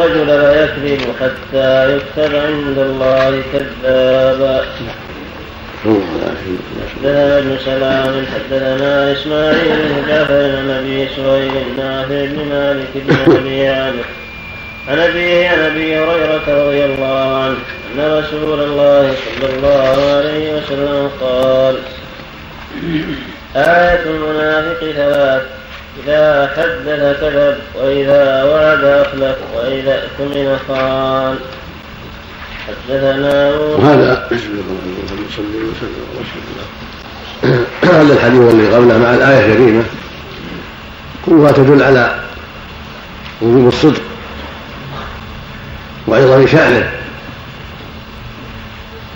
الرجل لا يكذب حتى يكتب عند الله كذابا. حدثنا ابن سلام حدثنا إسماعيل بن جعفر بن أبي سهيل نافع بن مالك بن أبي عامر. عن أبيه عن أبي هريرة رضي الله عنه أن رسول الله صلى الله عليه وسلم قال آية المنافق ثلاث. إذا حدث كذب وإذا وعد أخلف وإذا اؤتمن خان حدثنا وهذا هذا الحديث والذي قبله مع الآية الكريمة. كلها تدل على وجوب الصدق وعظم شأنه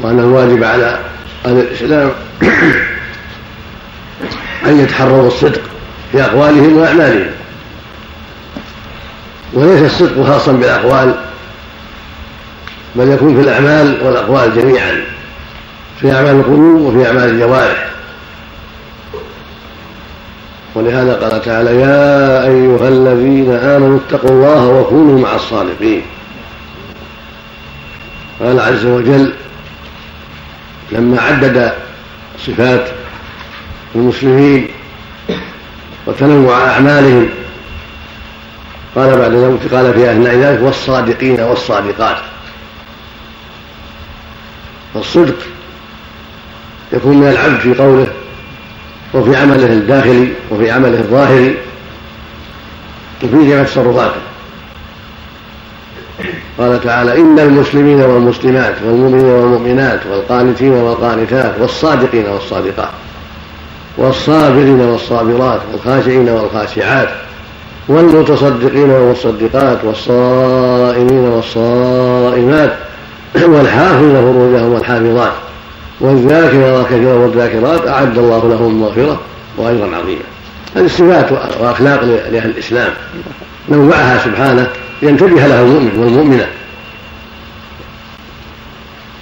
وأنه واجب على أهل الإسلام أن يتحروا الصدق في أقوالهم وأعمالهم. وليس الصدق خاصا بالأقوال بل يكون في الأعمال والأقوال جميعا في أعمال القلوب وفي أعمال الجوارح. ولهذا قال تعالى يا أيها الذين آمنوا اتقوا الله وكونوا مع الصادقين. قال عز وجل لما عدد صفات المسلمين وتنوع أعمالهم. قال بعد ذلك قال في أثناء ذلك والصادقين والصادقات. فالصدق يكون من العبد في قوله وفي عمله الداخلي وفي عمله الظاهري وفي جميع تصرفاته. قال تعالى إن المسلمين والمسلمات والمؤمنين والمؤمنات والقانتين والقانتات والصادقين والصادقات. والصابرين والصابرات والخاشعين والخاشعات والمتصدقين والمصدقات والصائمين والصائمات والحافظين فروجهم والحافظات والذاكرين الله كثيرا والذاكرات أعد الله لهم مغفرة وأجرا عظيما. هذه الصفات وأخلاق لأهل الإسلام نوعها سبحانه لينتبه لها المؤمن والمؤمنة.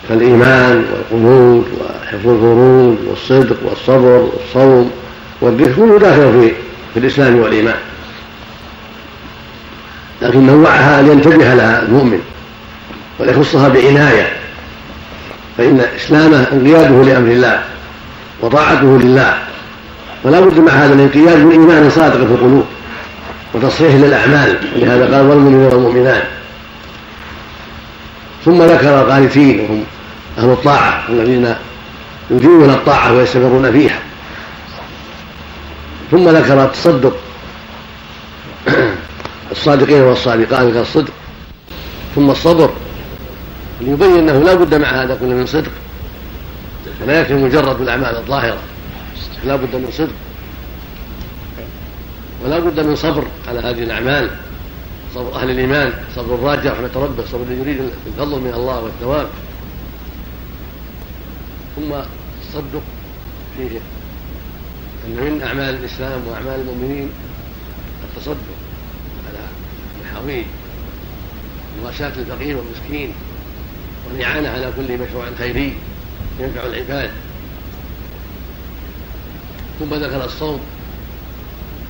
كالإيمان والقنوت وحفظ الفروج والصدق والصبر والصوم والذكر كله داخل في في الإسلام والإيمان. لكن نوعها لينتبه لها المؤمن وليخصها بعناية فإن إسلامه انقياده لأمر الله وطاعته لله فلا بد مع هذا الانقياد من إيمان صادق في القلوب وتصحيح للأعمال. ولهذا قال والمؤمنين والمؤمنات ثم ذكر القانتين وهم أهل الطاعة الذين يدينون الطاعة ويستمرون فيها. ثم ذكر التصدق. الصادقين والصادقات كالصدق ثم الصبر. ليبين أنه لا بد مع هذا كله من صدق. فلا يكفي مجرد الأعمال الظاهرة. لا بد من صدق. ولا بد من صبر على هذه الأعمال. صبر أهل الإيمان صبر الراجع رحمه ربه صبر يريد الفضل من الله والثواب. ثم التصدق فيه إن من أعمال الإسلام وأعمال المؤمنين التصدق على المحاويج مواساة الفقير والمسكين والإعانة على كل مشروع خيري ينفع العباد. ثم ذكر الصوم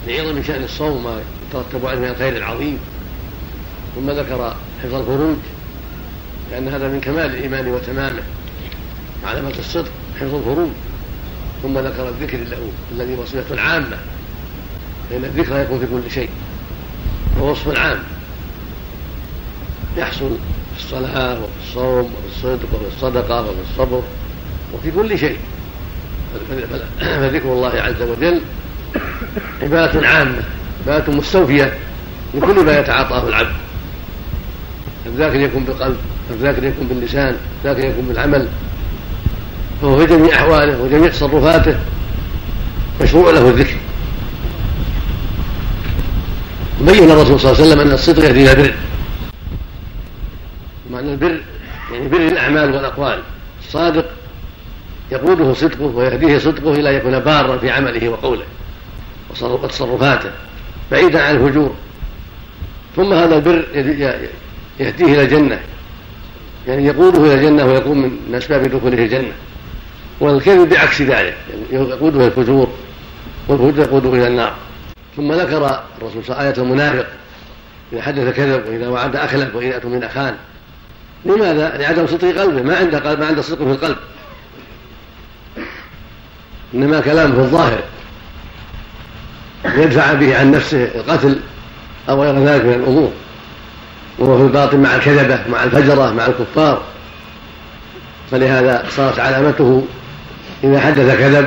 لعظم شأن الصوم ما يترتب عليه من الخير العظيم. ثم ذكر حفظ الفروج لأن هذا من كمال الإيمان وتمامه علامة الصدق حفظ الفروج ثم ذكر الذكر الذي وصفة عامة فإن الذكر يكون في كل شيء ووصف عام يحصل في الصلاة وفي الصوم وفي الصدق وفي الصدقة وفي الصبر وفي كل شيء. فذكر الله عز وجل عبادة عامة عبادة مستوفية لكل ما يتعاطاه العبد. الذاكر يكون بالقلب الذاكر يكون باللسان الذاكر يكون بالعمل. فهو في جميع أحواله وجميع تصرفاته مشروع له الذكر. بين الرسول صلى الله عليه وسلم أن الصدق يهدي إلى البر. معنى البر يعني بر الأعمال والأقوال. الصادق يقوده صدقه ويهديه صدقه إلى يكون بارا في عمله وقوله وتصرفاته بعيدا عن الفجور. ثم هذا البر يهديه إلى الجنة. يعني يقوده إلى الجنة ويكون من أسباب دخوله الجنة. والكذب بعكس ذلك. يعني يقوده إلى الفجور والفجور يقوده إلى النار. ثم ذكر الرسول صلى الله عليه وسلم آية المنافق. إذا حدث كذب وإذا وعد أخلف وإذا من أخان. لماذا؟ لعدم صدق قلبه. ما عنده قلب ما عنده صدق في القلب. إنما كلامه في الظاهر. يدفع به عن نفسه القتل أو غير ذلك من الأمور. وهو في الباطن مع الكذبة مع الفجرة مع الكفار. فلهذا صارت علامته إذا حدث كذب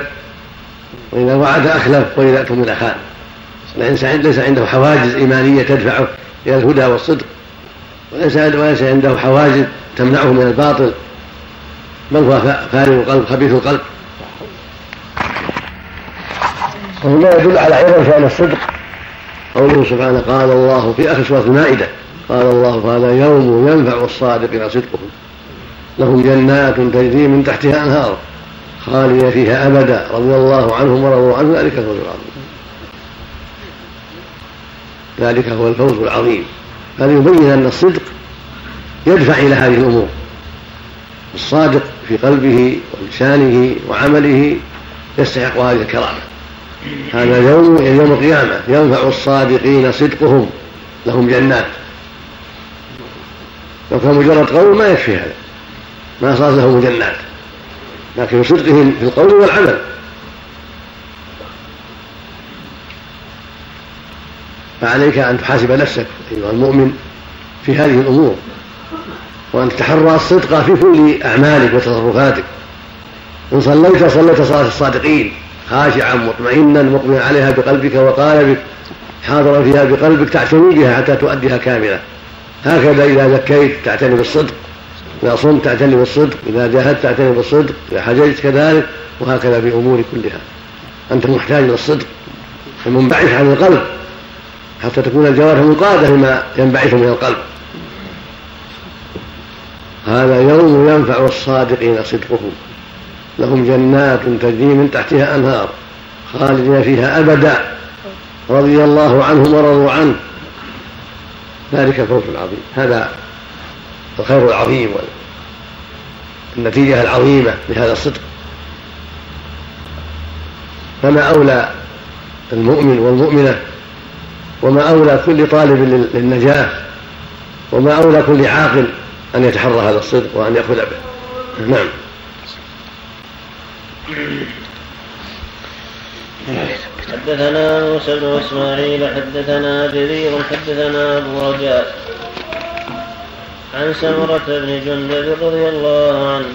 وإذا وعد أخلف وإذا اؤتمن خان الإنسان ليس عنده حواجز إيمانية تدفعه إلى الهدى والصدق. وليس وليس عنده حواجز تمنعه من الباطل. بل هو فارغ القلب خبيث القلب. وهنا يدل على عظم شأن الصدق. قوله سبحانه قال الله في آخر سورة المائدة قال الله هذا يوم ينفع الصادقين صدقهم لهم جنات تجري من تحتها أنهار خالية فيها أبدا. رضي الله عنهم ورضوا عنه. ذلك الفوز العظيم. ذلك هو الفوز العظيم. هذا يبين أن الصدق يدفع إلى هذه الأمور؟ الصادق في قلبه ولسانه وعمله يستحق هذه الكرامة. هذا يوم يوم القيامة ينفع الصادقين صدقهم. لهم جنات. لو كان مجرد قول ما يكفي هذا. ما صارت لهم جنات لكن صدقهم في القول والعمل. فعليك أن تحاسب نفسك أيها المؤمن في هذه الأمور. وأن تتحرى الصدق في كل أعمالك وتصرفاتك. إن صليت صليت صلاة الصادقين. خاشعا مطمئنا مقبلا عليها بقلبك وقالبك حاضرا فيها بقلبك تعتني بها حتى تؤديها كاملة. هكذا إذا زكيت تعتني بالصدق إذا صمت تعتني بالصدق إذا جاهدت تعتني بالصدق إذا حججت كذلك وهكذا في أمور كلها. أنت محتاج للصدق المنبعث عن القلب. حتى تكون الجوارح منقادة لما ينبعث من القلب. هذا يوم ينفع الصادقين صدقهم. لهم جنات تجري من تحتها أنهار خالدين فيها أبدا. رضي الله عنهم ورضوا عنه. ذلك الفوز العظيم. هذا الخير العظيم والنتيجة العظيمة لهذا الصدق. فما أولى المؤمن والمؤمنة وما أولى كل طالب للنجاة وما أولى كل عاقل أن يتحرى هذا الصدق وأن يأخذ به. نعم. حدثنا موسى بن إسماعيل حدثنا جرير حدثنا أبو رجاء. عن سمرة بن جندب رضي الله عنه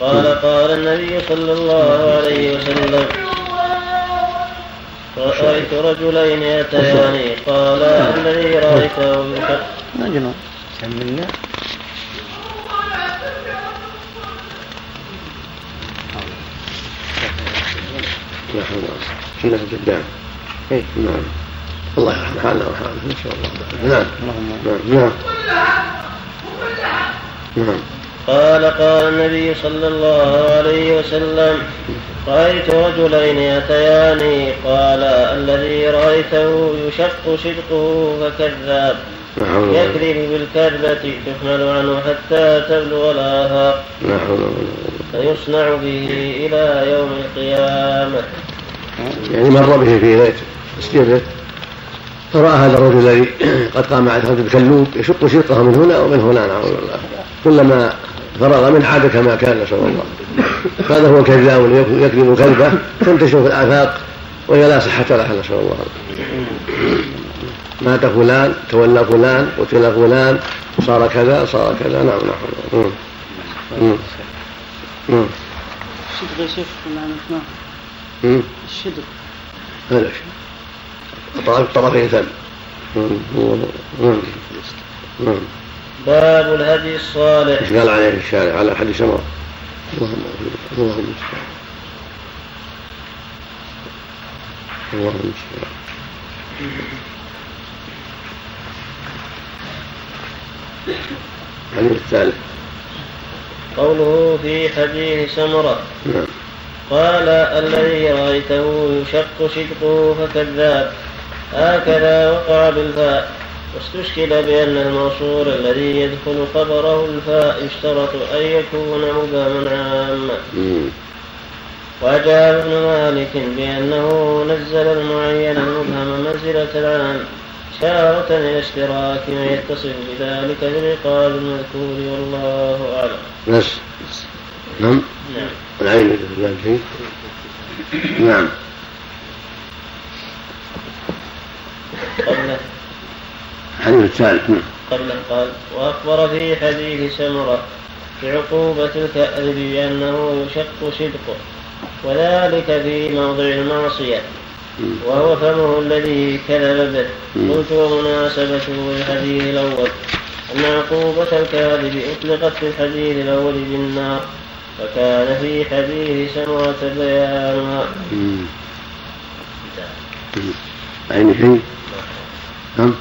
قال قال النبي صلى الله عليه وسلم رأيت رجلين يتياني قال الذي رأيته بالحق. مجنون كملنا. لا حول ولا قوة. إلا بالله إيه. نعم. الله يرحم حالنا وحالنا إن شاء الله. نعم. نعم. نعم. نعم. قال قال النبي صلى الله عليه وسلم رأيت رجلين يأتياني قال الذي رأيته يشق شدقه فكذاب يكذب بالكذبة تحمل عنه حتى تبلغ الآفاق فيصنع به إلى يوم القيامة. يعني مر به في مسجده فرأى هذا الرجل الذي قد قام على رجل كلوب يشق شقه من هنا ومن هنا نعوذ بالله كلما فرغ منه عاد كما كان نسأل الله. هذا هو الكذاب يكذب كذبه. تنتشر في الآفاق وهي لا صحة لها نسأل الله. مات فلان تولى فلان قتل فلان صار كذا صار كذا نعم نعم. الشدق يا شيخ الشدق هذا طرفين ثم باب الهدي الصالح. إيش قال عليه الشارع؟ على حديث سمره اللهم اللهم المستعان اللهم المستعان الحديث الثالث قوله في حديث سمرة. نعم. قال الذي رأيته يشق شدقه فكذاب هكذا وقع بالفاء. واستشكل بأن الموصول الذي يدخل خبره الفاء يشترط أن يكون مبهما عاما. وأجاب ابن مالك بأنه نزل المعين المبهم منزلة العام إشارة إلى اشتراك من يتصف بذلك بالعقاب المذكور والله أعلم. نعم؟ نعم العين. نعم. قبله. الحديث الثالث نعم. قبله قال وأخبر في حديث سمرة بعقوبة الكأذب بأنه يشق صدقه وذلك في موضع المعصية. وهو فمه الذي كذب به. قلت ومناسبته للحديث الأول. أن عقوبة الكاذب أطلقت في الحديث الأول بالنار. فكان في حديث سمرة بيانها أين شيء؟ نعم.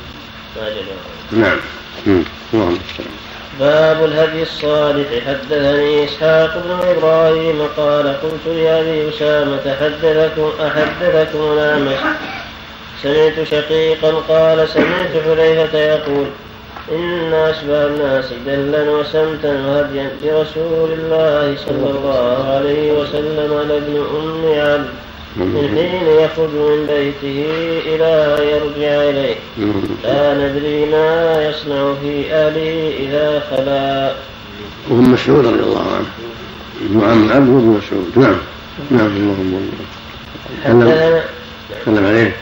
نعم. اللهم باب الهدي الصالح. حدثني إسحاق بن إبراهيم قال قلت لأبي أسامة حدثكم احدثكم الاعمش سمعت شقيقا قال سمعت حذيفة يقول إن أشبه الناس دلا وسمتا وهديا برسول الله صلى الله عليه وسلم لابن أم عبد من حين يخرج من بيته إلى يرجع إليه. لا ندري ما يصنع في أهله إذا خلا. وهم مسعود رضي الله عنه. وعن عبد بن مسعود. نعم. نعم اللهم تكلم عليه.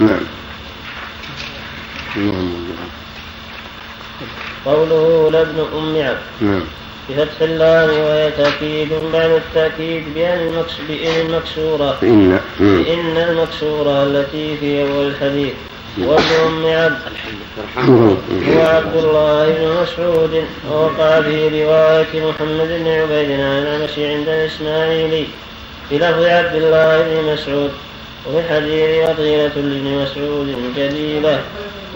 نعم. قوله لابن أم عبد نعم. بفتح اللام وهي تأكيد بعد التأكيد بأن المكسورة بإن بإن المكسورة التي في أول الحديث وابن أم عبد هو عبد الله بن مسعود. ووقع في رواية محمد بن عبيد عن الأمشي عند الإسماعيلي بلفظ عبد الله بن مسعود. وفي الحديث فضيلة لابن مسعود جليلة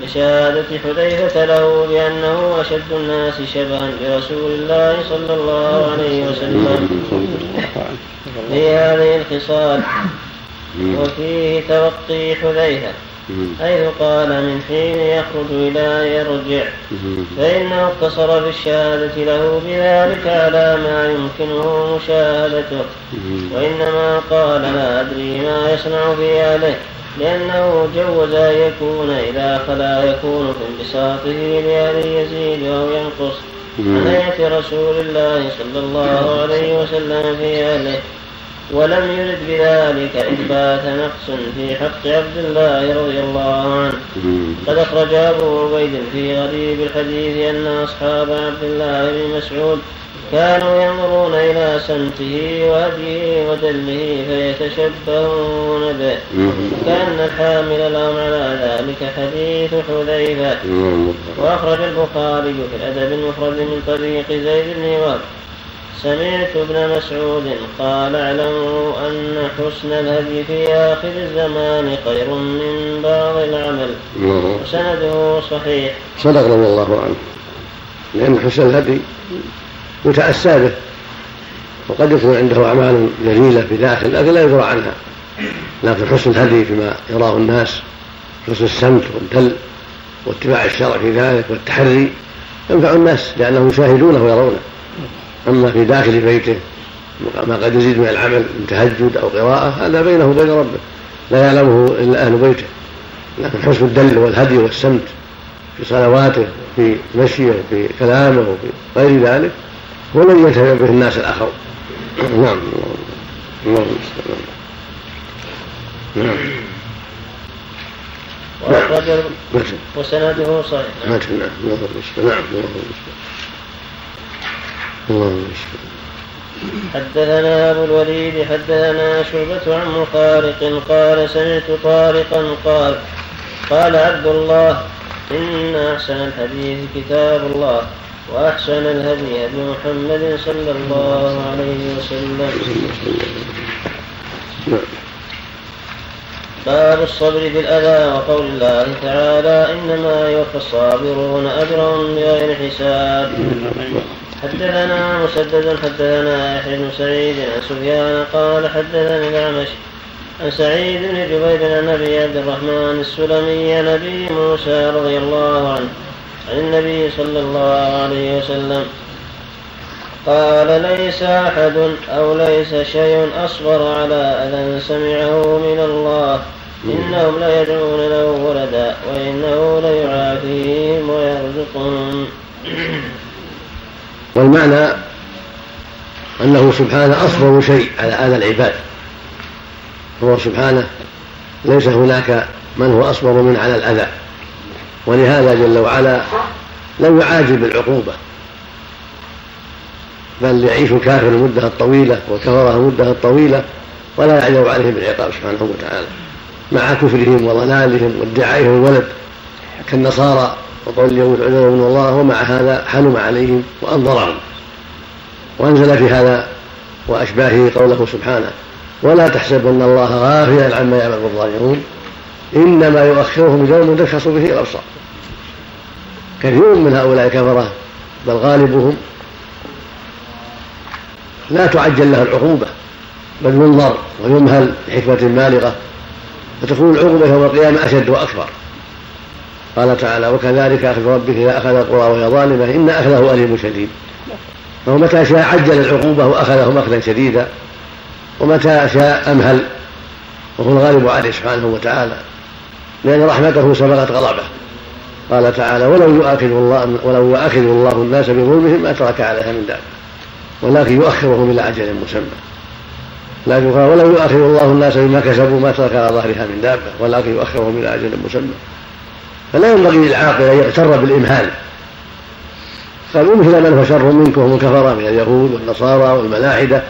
لشهادة حذيفة له بأنه أشد الناس شبها برسول الله صلى الله عليه وسلم. في هذه الخصال. وفيه توقي حذيفة. حيث قال من حين يخرج إلى يرجع. فإنه اقتصر في الشهادة له بذلك على ما يمكنه مشاهدته. وإنما قال لا أدري ما يصنع في أهله لأنه جوز أن يكون إذا خلا يكون في انبساطه لأهل يزيد أو ينقص. عن هيئة رسول الله صلى الله عليه وسلم في أهله ولم يرد بذلك إثبات نقص في حق عبد الله رضي الله عنه. قد أخرج أبو عبيد في غريب الحديث أن أصحاب عبد الله بن مسعود كانوا ينظرون إلى سمته وهديه ودله فيتشبهون به. كأن الحامل لهم على ذلك حديث حذيفة. وأخرج البخاري في الأدب المفرد من طريق زيد بن وهب. سمعت ابن مسعود قال اعلموا أن حسن الهدي في آخر الزمان خير من بعض العمل. وسنده صحيح. صدق رضي الله عنه لأن حسن الهدي يتأسى به. وقد يكون عنده أعمال جليلة في داخل لكن لا يدرى عنها. لكن حسن الهدي فيما يراه الناس حسن السمت والدل واتباع الشرع في ذلك والتحري ينفع الناس لأنهم يشاهدونه ويرونه. أما في داخل بيته ما قد يزيد من العمل من تهجد أو قراءة هذا بينه وبين ربه لا يعلمه إلا أهل بيته. لكن حسن الدل والهدي والسمت في صلواته في مشيه في كلامه وفي غير ذلك هو الذي ينتفع به الناس الآخرون نعم. الله نعم. وأخرج وسنده صحيح. نعم. نعم. الله حدثنا أبو الوليد حدثنا شعبة عن مفارق قال سمعت طارقا قال قال عبد الله إن أحسن الحديث كتاب الله وأحسن الهدي هدي محمد صلى الله عليه وسلم. باب الصبر بالأذى وقول الله تعالى إنما يوفى الصابرون أجرهم بغير حساب. حدثنا مسدد حدثنا يحيى بن سعيد عن سفيان قال حدثني الأعمش عن سعيد بن جبير عن أبي عبد الرحمن السلمي عن أبي موسى رضي الله عنه عن النبي صلى الله عليه وسلم قال ليس أحد أو ليس شيء أصبر على أذى سمعه من الله. إنهم ليدعون له ولدا وإنه ليعافيهم ويرزقهم. والمعنى أنه سبحانه أصبر شيء على أذى العباد. هو سبحانه ليس هناك من هو أصبر من على الأذى. ولهذا جل وعلا لم يعاجل بالعقوبة بل يعيش الكافر المدة الطويلة والكفرة المدة الطويلة ولا يعجب عليهم بالعقاب سبحانه وتعالى. مع كفرهم وضلالهم وادعائهم الولد كالنصارى وقول اليهود عزيز من الله ومع هذا حلم عليهم وأنظرهم. وأنزل في هذا وأشباهه قوله سبحانه ولا تحسبن الله غافلا عما يعمل الظالمون إنما يؤخرهم يوم تشخص به الأبصار. كثير من هؤلاء الكفره بل غالبهم لا تعجل له العقوبة بل ينظر ويمهل بحكمة بالغة فتكون العقوبة يوم القيامة أشد وأكبر. قال تعالى وكذلك أخذ ربك إذا أخذ القرى وهي ظالمة إن أخذه أليم شديد. فهو متى شاء عجل العقوبة وأخذهم أخذا شديدا ومتى شاء أمهل وهو الغالب عليه سبحانه وتعالى لأن رحمته سبقت غضبه. قال تعالى ولو يؤاخذ الله ولو يؤاخذ الله الناس بظلمهم ما ترك عليها من دابة. ولكن يؤخرهم إلى أجل مسمى. لكن قال ولو يؤخر الله الناس بما كسبوا ما ترك على ظهرها من دابة ولكن يؤخرهم إلى أجل مسمى. فلا ينبغي للعاقل أن يغتر بالإمهال. قال أمهل من هو شر منكم هم الكفرة من اليهود والنصارى والملاحدة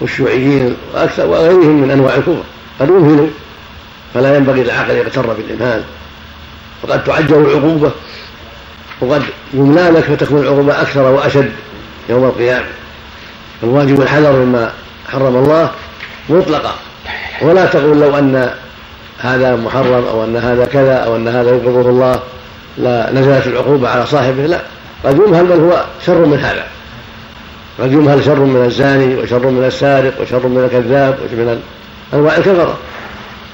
والشيوعيين وأكثر وغيرهم من أنواع الكفر. قد أمهلوا. فلا ينبغي للعاقل أن يغتر بالإمهال. وقد تعجل العقوبة. وقد يملى لك فتكون العقوبة أكثر وأشد يوم القيامة. الواجب الحذر مما حرم الله مطلقا. ولا تقول لو أن هذا محرم أو أن هذا كذا أو أن هذا يبغضه الله لا نزلت العقوبة على صاحبه لا. قد يمهل بل هو شر من هذا. قد يمهل شر من الزاني وشر من السارق وشر من الكذاب ومن أنواع الكفرة.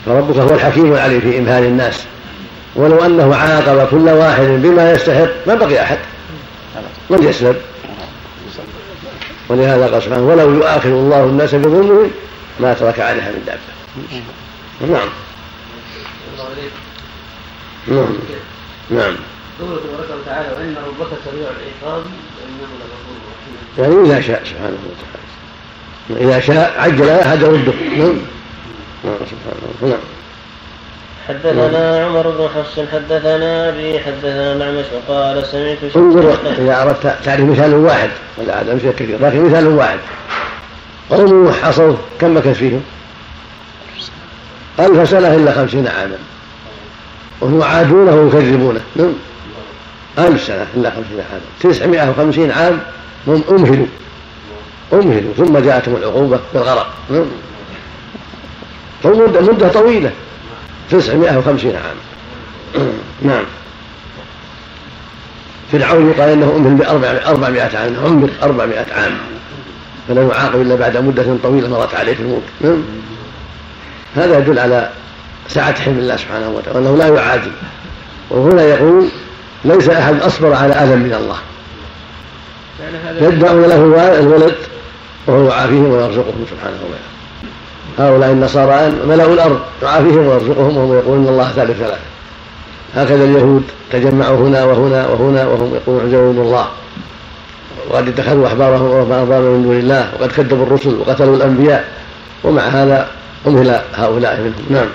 فربك هو الحكيم العليم في إمهال الناس. ولو أنه عاقب كل واحد بما يستحق ما بقي أحد. من يسلم ولهذا قال سبحانه ولو يؤاخذ الله الناس بظلمهم ما ترك عليها من دابة. نعم. نعم. نعم. قوله تبارك وتعالى وإن ربك سريع العقاب وانه لغفور رحيم. يعني إذا شاء سبحانه وتعالى. إذا شاء عجل احد رده. نعم. نعم سبحانه نعم. حدثنا عمر بن حفص حدثنا أبي حدثنا الاعمش وقال سمعت انظر إذا أردت تعرف مثال واحد ولا امثله كثير لكن مثال واحد. قوم حصوا كم مكث فيهم؟ ألف سنة إلا خمسين عاما. وهم يعادونه ويكذبونه. نعم. ألف سنة إلا خمسين عاما. تسعمائة وخمسين عام هم أمهلوا. أمهلوا ثم جاءتهم العقوبة بالغرق. نعم. مدة طويلة. تسعمائة وخمسين عاما نعم. فرعون يقال إنه امهل بأربعمائة عام عمر أربعمائة عام. فلا يعاقب إلا بعد مدة طويلة مرت عليه في الموت. نعم. هذا يدل على سعة حلم الله سبحانه وتعالى وانه لا يعاجل وهنا يقول ليس أحد أصبر على أذى من الله. يدعون له الولد وهو يعافيهم ويرزقهم سبحانه وتعالى. هؤلاء النصارى ملأوا الأرض يعافيهم ويرزقهم وهم يقولون الله ثالث ثلاثة. هكذا اليهود تجمعوا هنا وهنا وهنا وهم يقولون عزيز الله. وقد اتخذوا أحبارهم وأربابا من دون الله وقد كذبوا الرسل وقتلوا الأنبياء. ومع هذا أمهل هؤلاء منهم. نعم.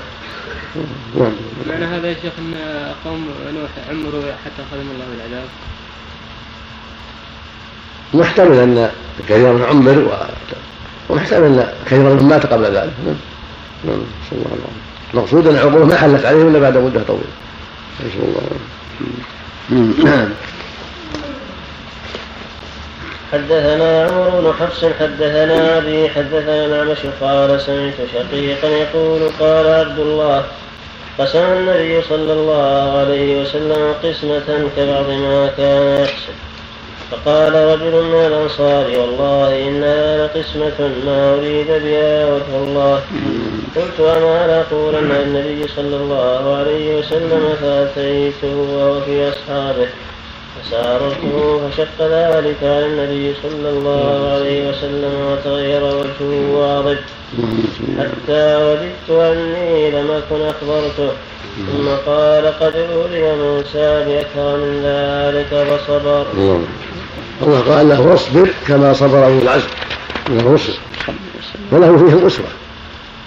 نعم. معنى هذا يا شيخ أن قوم نوح عمروا حتى أخذهم الله بالعذاب؟ محتمل أن كثيرا عمر ومحتمل أن كثيرا منهم مات قبل ذلك. نعم. نعم. نسأل الله العافية. المقصود أن العقوبه ما حلت عليهم إلا بعد مده طويله نسأل الله نعم. حدثنا عمر بن حفص حدثنا أبي حدثنا الاعمش قال سمعت شقيقا يقول قال عبد الله قسم النبي صلى الله عليه وسلم قسمة كبعض ما كان يقسم فقال رجل من الأنصار والله إنها لقسمة ما أريد بها وجه الله. قلت أما لأقولن النبي صلى الله عليه وسلم فأتيته وهو في أصحابه. فسارته فشق ذلك على النبي صلى الله عليه وسلم وتغير وجهه واضح. حتى وددت أني لم أكن أخبرته. ثم قال قد أولي موسى بأكثر من ذلك فصبر الله قال له واصبر كما صبر أولو العزم من الرسل وله فيهم أسوة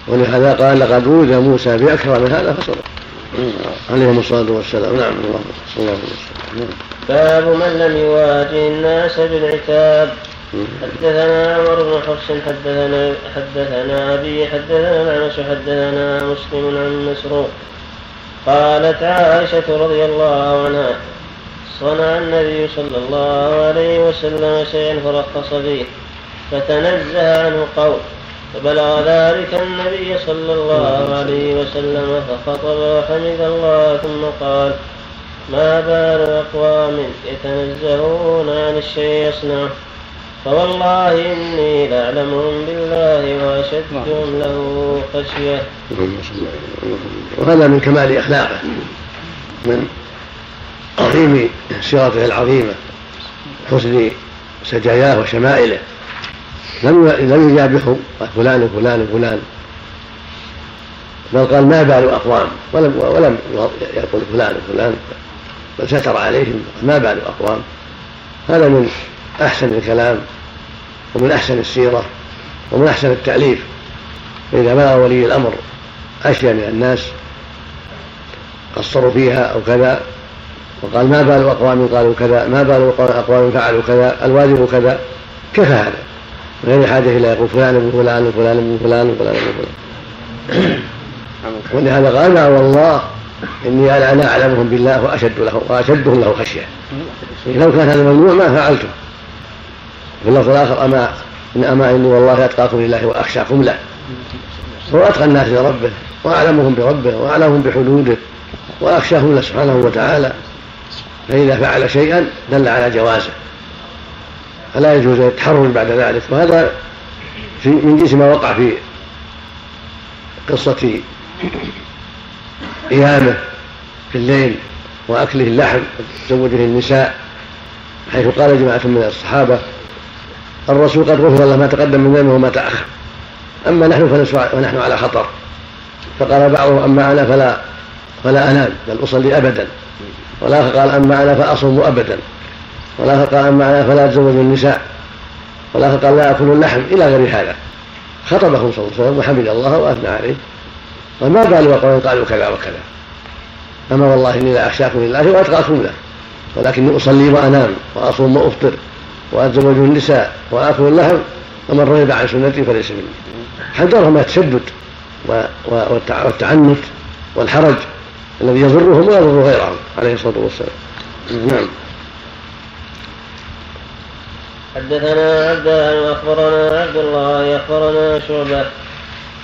ولهذا قال لقد أوذي موسى بأكثر من هذا فصبر عليهم الصلاة والسلام. نعم الله صلى الله عليه وسلم. باب من لم يواجه الناس بالعتاب. حدثنا عمر بن حفص حدثنا حدثنا أبي حدثنا العنس حدثنا مسلم عن مسروق. قالت عائشة رضي الله عنها صنع النبي صلى الله عليه وسلم شيئا فرخص فيه فتنزه عنه قول فبلغ ذلك النبي صلى الله عليه وسلم فخطب وحمد الله ثم قال ما بال أقوام يتنزهون عن الشيء يصنعه فوالله إني لأعلمهم بالله وأشدهم له خشية. وهذا من كمال أخلاقه. من عظيم سيرته العظيمة حسن سجاياه وشمائله. لم لم يجابحه فلان وفلان وفلان. بل قال ما بال أقوام؟ ولم ولم يقول فلان وفلان بل ستر عليهم ما بال أقوام؟ هذا من أحسن الكلام ومن أحسن السيرة ومن أحسن التأليف. فإذا بلغ ولي الأمر أشياء من الناس قصروا فيها أو كذا وقال ما بال أقوام قالوا كذا ما بال أقوام فعلوا كذا الواجب كذا. كفى هذا. من غير حاجة إلى يقول فلان ابن فلان وفلان ابن فلان وفلان ابن فلان. ولهذا قال والله إني أنا أعلمهم بالله وأشد له وأشدهم له خشية. لو كان هذا ممنوع ما فعلته. في اللفظ الآخر أما إن أما إني والله أتقاكم لله وأخشاكم له. هو أتقى الناس لربه وأعلمهم بربه وأعلمهم بحدوده وأخشاهم له سبحانه وتعالى. فإذا فعل شيئا دل على جوازه. فلا يجوز التحرر بعد ذلك. وهذا في من جنس ما وقع في قصة قيامه في الليل وأكله اللحم وتزوجه النساء حيث قال جماعة من الصحابة الرسول قد غفر له ما تقدم من ذنبه وما تأخر أما نحن فنحن على خطر. فقال بعضهم أما أنا فلا فلا أنام بل أصلي أبدا. والآخر قال أما أنا فأصوم أبدا. والآخر قال أما أنا فلا أتزوج النساء. والآخر قال لا أكل اللحم إلى غير هذا. خطبهم صلى الله عليه وسلم وحمد الله وأثنى عليه. وما بالوا قوم قالوا كذا وكذا. أما والله إني لا أخشاكم لله وأتقاكم له. ولكني أصلي وأنام وأصوم وأفطر وأتزوج النساء وآكل اللحم. ومن رغب عن سنتي فليس مني. حذرهم التشدد والتعنت والحرج. الذي يضرهم ويضر غيرهم عليه الصلاة والسلام. نعم. حدثنا عبدان وأخبرنا عبد الله اخبرنا شعبة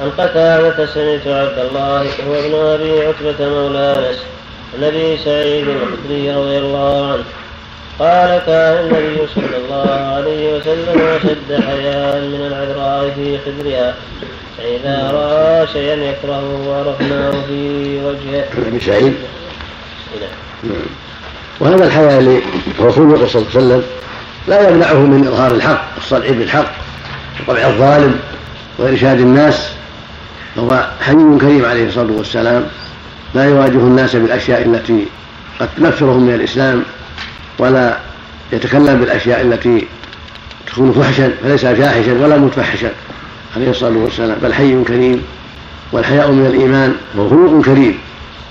عن قتادة سمعت عبد الله هو ابن أبي عتبة مولى أنس أبي سعيد الخدري رضي الله عنه. قال كان النبي صلى الله عليه وسلم أشد حياء من العذراء في خدرها. فإذا رأى شيئا يكرهه عرفناه في وجهه. ابي سعيد. نعم. وهذا الحياء اللي هو صلى الله عليه وسلم لا يمنعه من إظهار الحق والصدع بالحق وطبع الظالم وإرشاد الناس فهو حي كريم عليه الصلاة والسلام لا يواجه الناس بالأشياء التي قد تنفرهم من الإسلام ولا يتكلم بالأشياء التي تكون فحشا فليس فاحشا ولا متفحشا عليه الصلاة والسلام. بل حي كريم والحياء من الإيمان وخلق كريم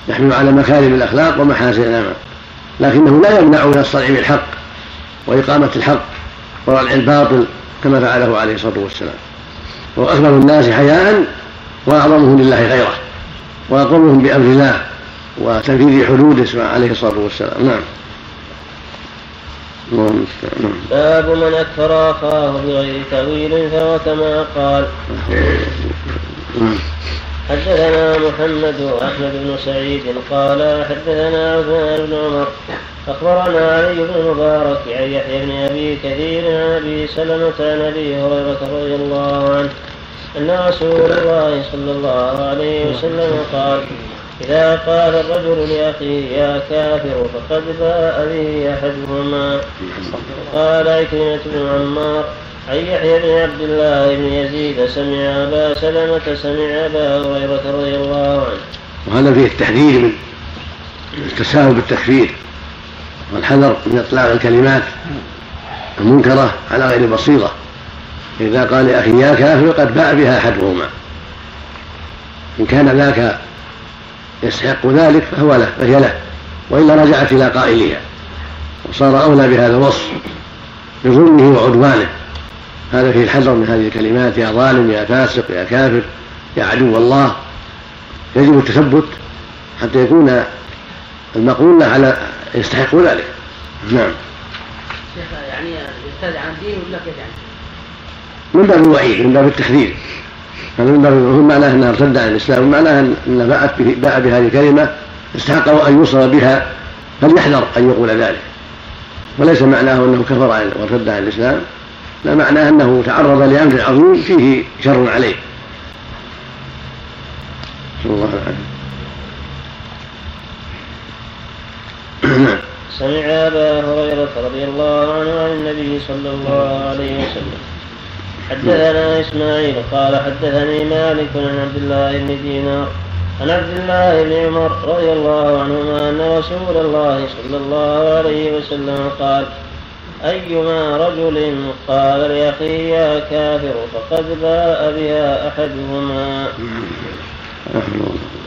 يحمل على مكارم الأخلاق ومحاسن الأعمال. لكنه لا يمنع من الصدع بالحق وإقامة الحق وردع الباطل كما فعله عليه الصلاة والسلام. وهو اكبر الناس حياء وأعظمهم لله غيره واقومهم بأمر الله وتنفيذ حدوده عليه الصلاة والسلام. نعم. باب من أكثر اخاه بغير تأويل فهو كما قال. حدثنا محمد وأحمد بن سعيد قال حدثنا عثمان بن عمر. أخبرنا علي بن المبارك عن يحيى بن أبي كثير عن أبي سلمة عن أبي هريرة رضي الله عنه أن رسول الله صلى الله عليه وسلم قال إذا قال الرجل لأخيه يا كافر فقد باء به أحدهما. قال عكرمة بن عمار عن يحيى بن عبد الله بن يزيد سمع أبا سلمة سمع أبا هريرة رضي الله عنه. وهذا فيه التحذير من التساهل بالتكفير والحذر من إطلاق الكلمات المنكرة على غير بصيرة. إذا قال لأخي يا كافر قد باء بها أحدهما. إن كان ذاك يستحق ذلك فهو له فهي له. وإلا رجعت إلى قائلها وصار أولى بهذا الوصف بظلمه وعدوانه. هذا فيه الحذر من هذه الكلمات يا ظالم يا فاسق يا كافر يا عدو الله. يجب التثبت حتى يكون المقول له على يستحق ذلك. نعم. شيخ يعني يرتد عن الدين ولا كيف يعني؟ من باب الوعيد من باب التحذير من باب معناه أنها ارتد عن الإسلام ومعناه ان باءت به باء بهذه الكلمة استحق أن يوصل بها فليحذر أن يقول ذلك. وليس معناه أنه كفر وارتد عن الإسلام لا معناه أنه تعرض لأمر عظيم فيه شر عليه. صلى الله وسلم سمع أبا هريرة رضي الله عنه عن النبي صلى الله عليه وسلم. حدثنا إسماعيل قال حدثني مالك عن عبد الله بن دينار عن عبد الله بن عمر رضي الله عنهما أن رسول الله صلى الله عليه وسلم قال أيما رجل قال لأخيه يا كافر فقد باء بها أحدهما.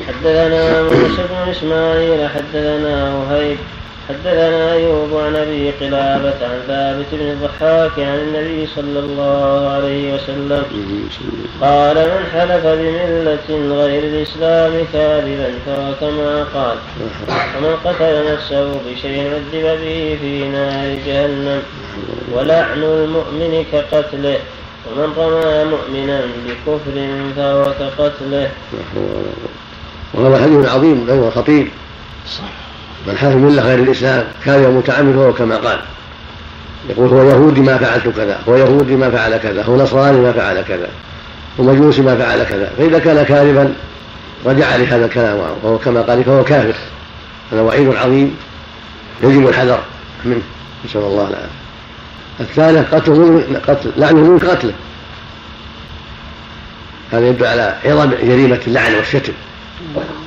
حدثنا موسى بن إسماعيل حدثنا وهيب حدثنا أيوب عن أبي قلابة عن ثابت بن الضحاك عن النبي صلى الله عليه وسلم قال من حلف بملة غير الإسلام كاذبا فهو كما قال ومن قتل نفسه بشيء عذب به في نار جهنم ولعن المؤمن كقتله ومن رمى مؤمنا بكفر فهو كقتله وهذا حديث عظيم غير خطير. صح من حلف بالله غير الإسلام. كان متعمد فهو كما قال. يقول هو يهودي ما فعلت كذا هو يهودي ما فعل كذا هو نصراني ما فعل كذا هو مجوسي ما فعل كذا. فإذا كان كاذبا رجع لهذا الكلام وهو كما قال فهو كافر. هذا وعيد عظيم يجب الحذر منه. نسأل الله العافية. الثالث قتله قتل لعنه من قتله. هذا يدل على عظم جريمة اللعن والشتم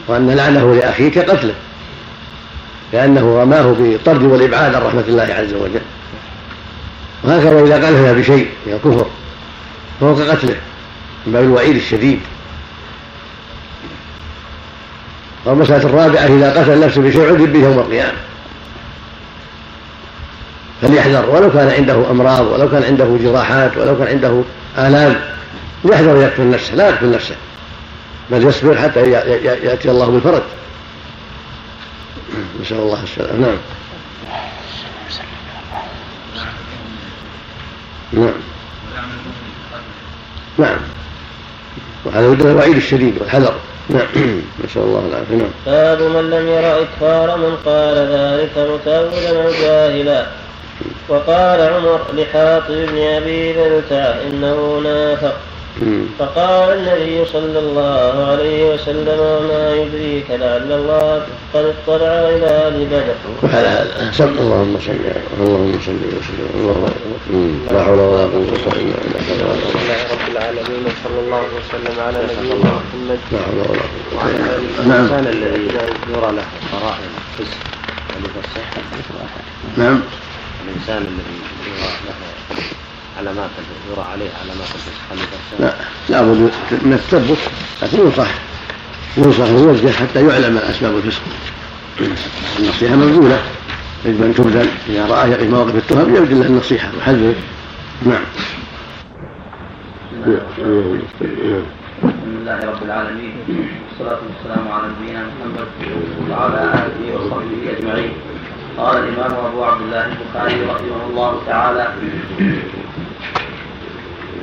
وأن لعنه لاخيه كقتله لأنه رماه بالطرد والإبعاد عن رحمة الله عز وجل. وهكذا إذا قذف بشيء من الكفر فهو كقتله من باب الوعيد الشديد. والمسألة الرابعة إذا قتل نفسه بشيء عذب به يوم القيامة. فليحذر ولو كان عنده أمراض ولو كان عنده جراحات ولو كان عنده آلام يحذر يقتل نفسه لا يقتل نفسه بل يصبر حتى يأتي الله بالفرج. نسأل الله السلامة نعم. نعم. نعم. وهذا يدل الوعيد الشديد والحذر. نعم. نسأل الله العافية. نعم. باب من لم يرى إكفار من قال ذلك متأولا أو جاهلا وقال عمر لحاطب بن أبي بلتع إنه نافق. فقال النبي صلى الله عليه وسلم وما يدريك لعل الله قد اطلع إلى أهل بدر. وعلى هذا سم اللهم صل اللهم صل وسلم اللهم لا حول ولا قوة إلا بالله. الحمد لله رب العالمين وصلى الله وسلم على نبينا محمد لا حول ولا قوة وعلى آله نعم. الانسان الذي يرى له قرائن الفسق هل يفسح؟ نعم. الإنسان الذي يرى له علامات يرى عليه علامات الفسق لا لابد من التثبت لكن ينصح ينصح ويوجه حتى يعلم اسباب الفسق. النصيحة مبذوله يجب أن تبذل إذا راه يقف مواقف التهم يبذل له النصيحة وحذره نعم. بسم الله رب العالمين والصلاة والسلام على نبينا محمد وعلى آله وصحبه أجمعين. قال الإمام أبو عبد الله البخاري رحمه الله تعالى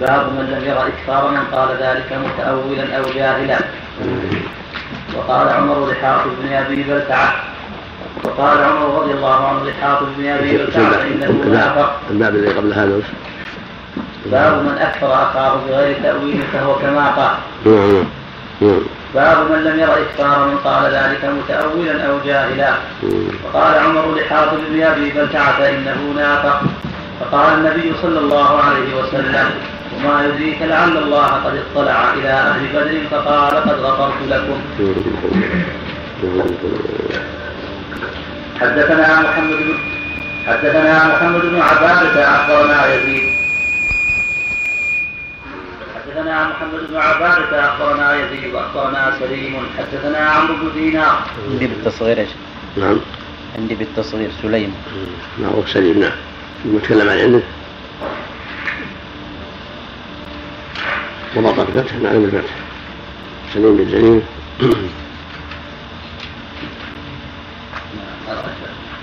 باب من لم يرى إكثار من قال ذلك متأولا أو جاهلا. وقال عمر لحافظ بن أبي بلتعة وقال عمر رضي الله عنه لحافظ بن أبي بلتعة إنه نافق الباب الذي قبل هذا باب من أكثر اخاه بغير تأويل فهو كما قال. نعم نعم. باب من لم ير إكثار من قال ذلك متأولا أو جاهلا. وقال عمر لحافظ بن أبي بلتعة إنه نافق فقال النبي صلى الله عليه وسلم وما يدريك لعل الله قد اطلع إلى أهل بدر فقال قد غفرت لكم. حدثنا محمد بن حدثنا محمد بن عبادة أخبرنا يزيد. حدثنا محمد بن عبادة أخبرنا يزيد وأخبرنا سليم. حدثنا عمرو بن دينار. عندي بالتصغير يا نعم. عندي بالتصغير سليم. معروف سليم نعم. المتكلم عن عندك؟ وضع الفتح نعلم الفتح سليم بن سليم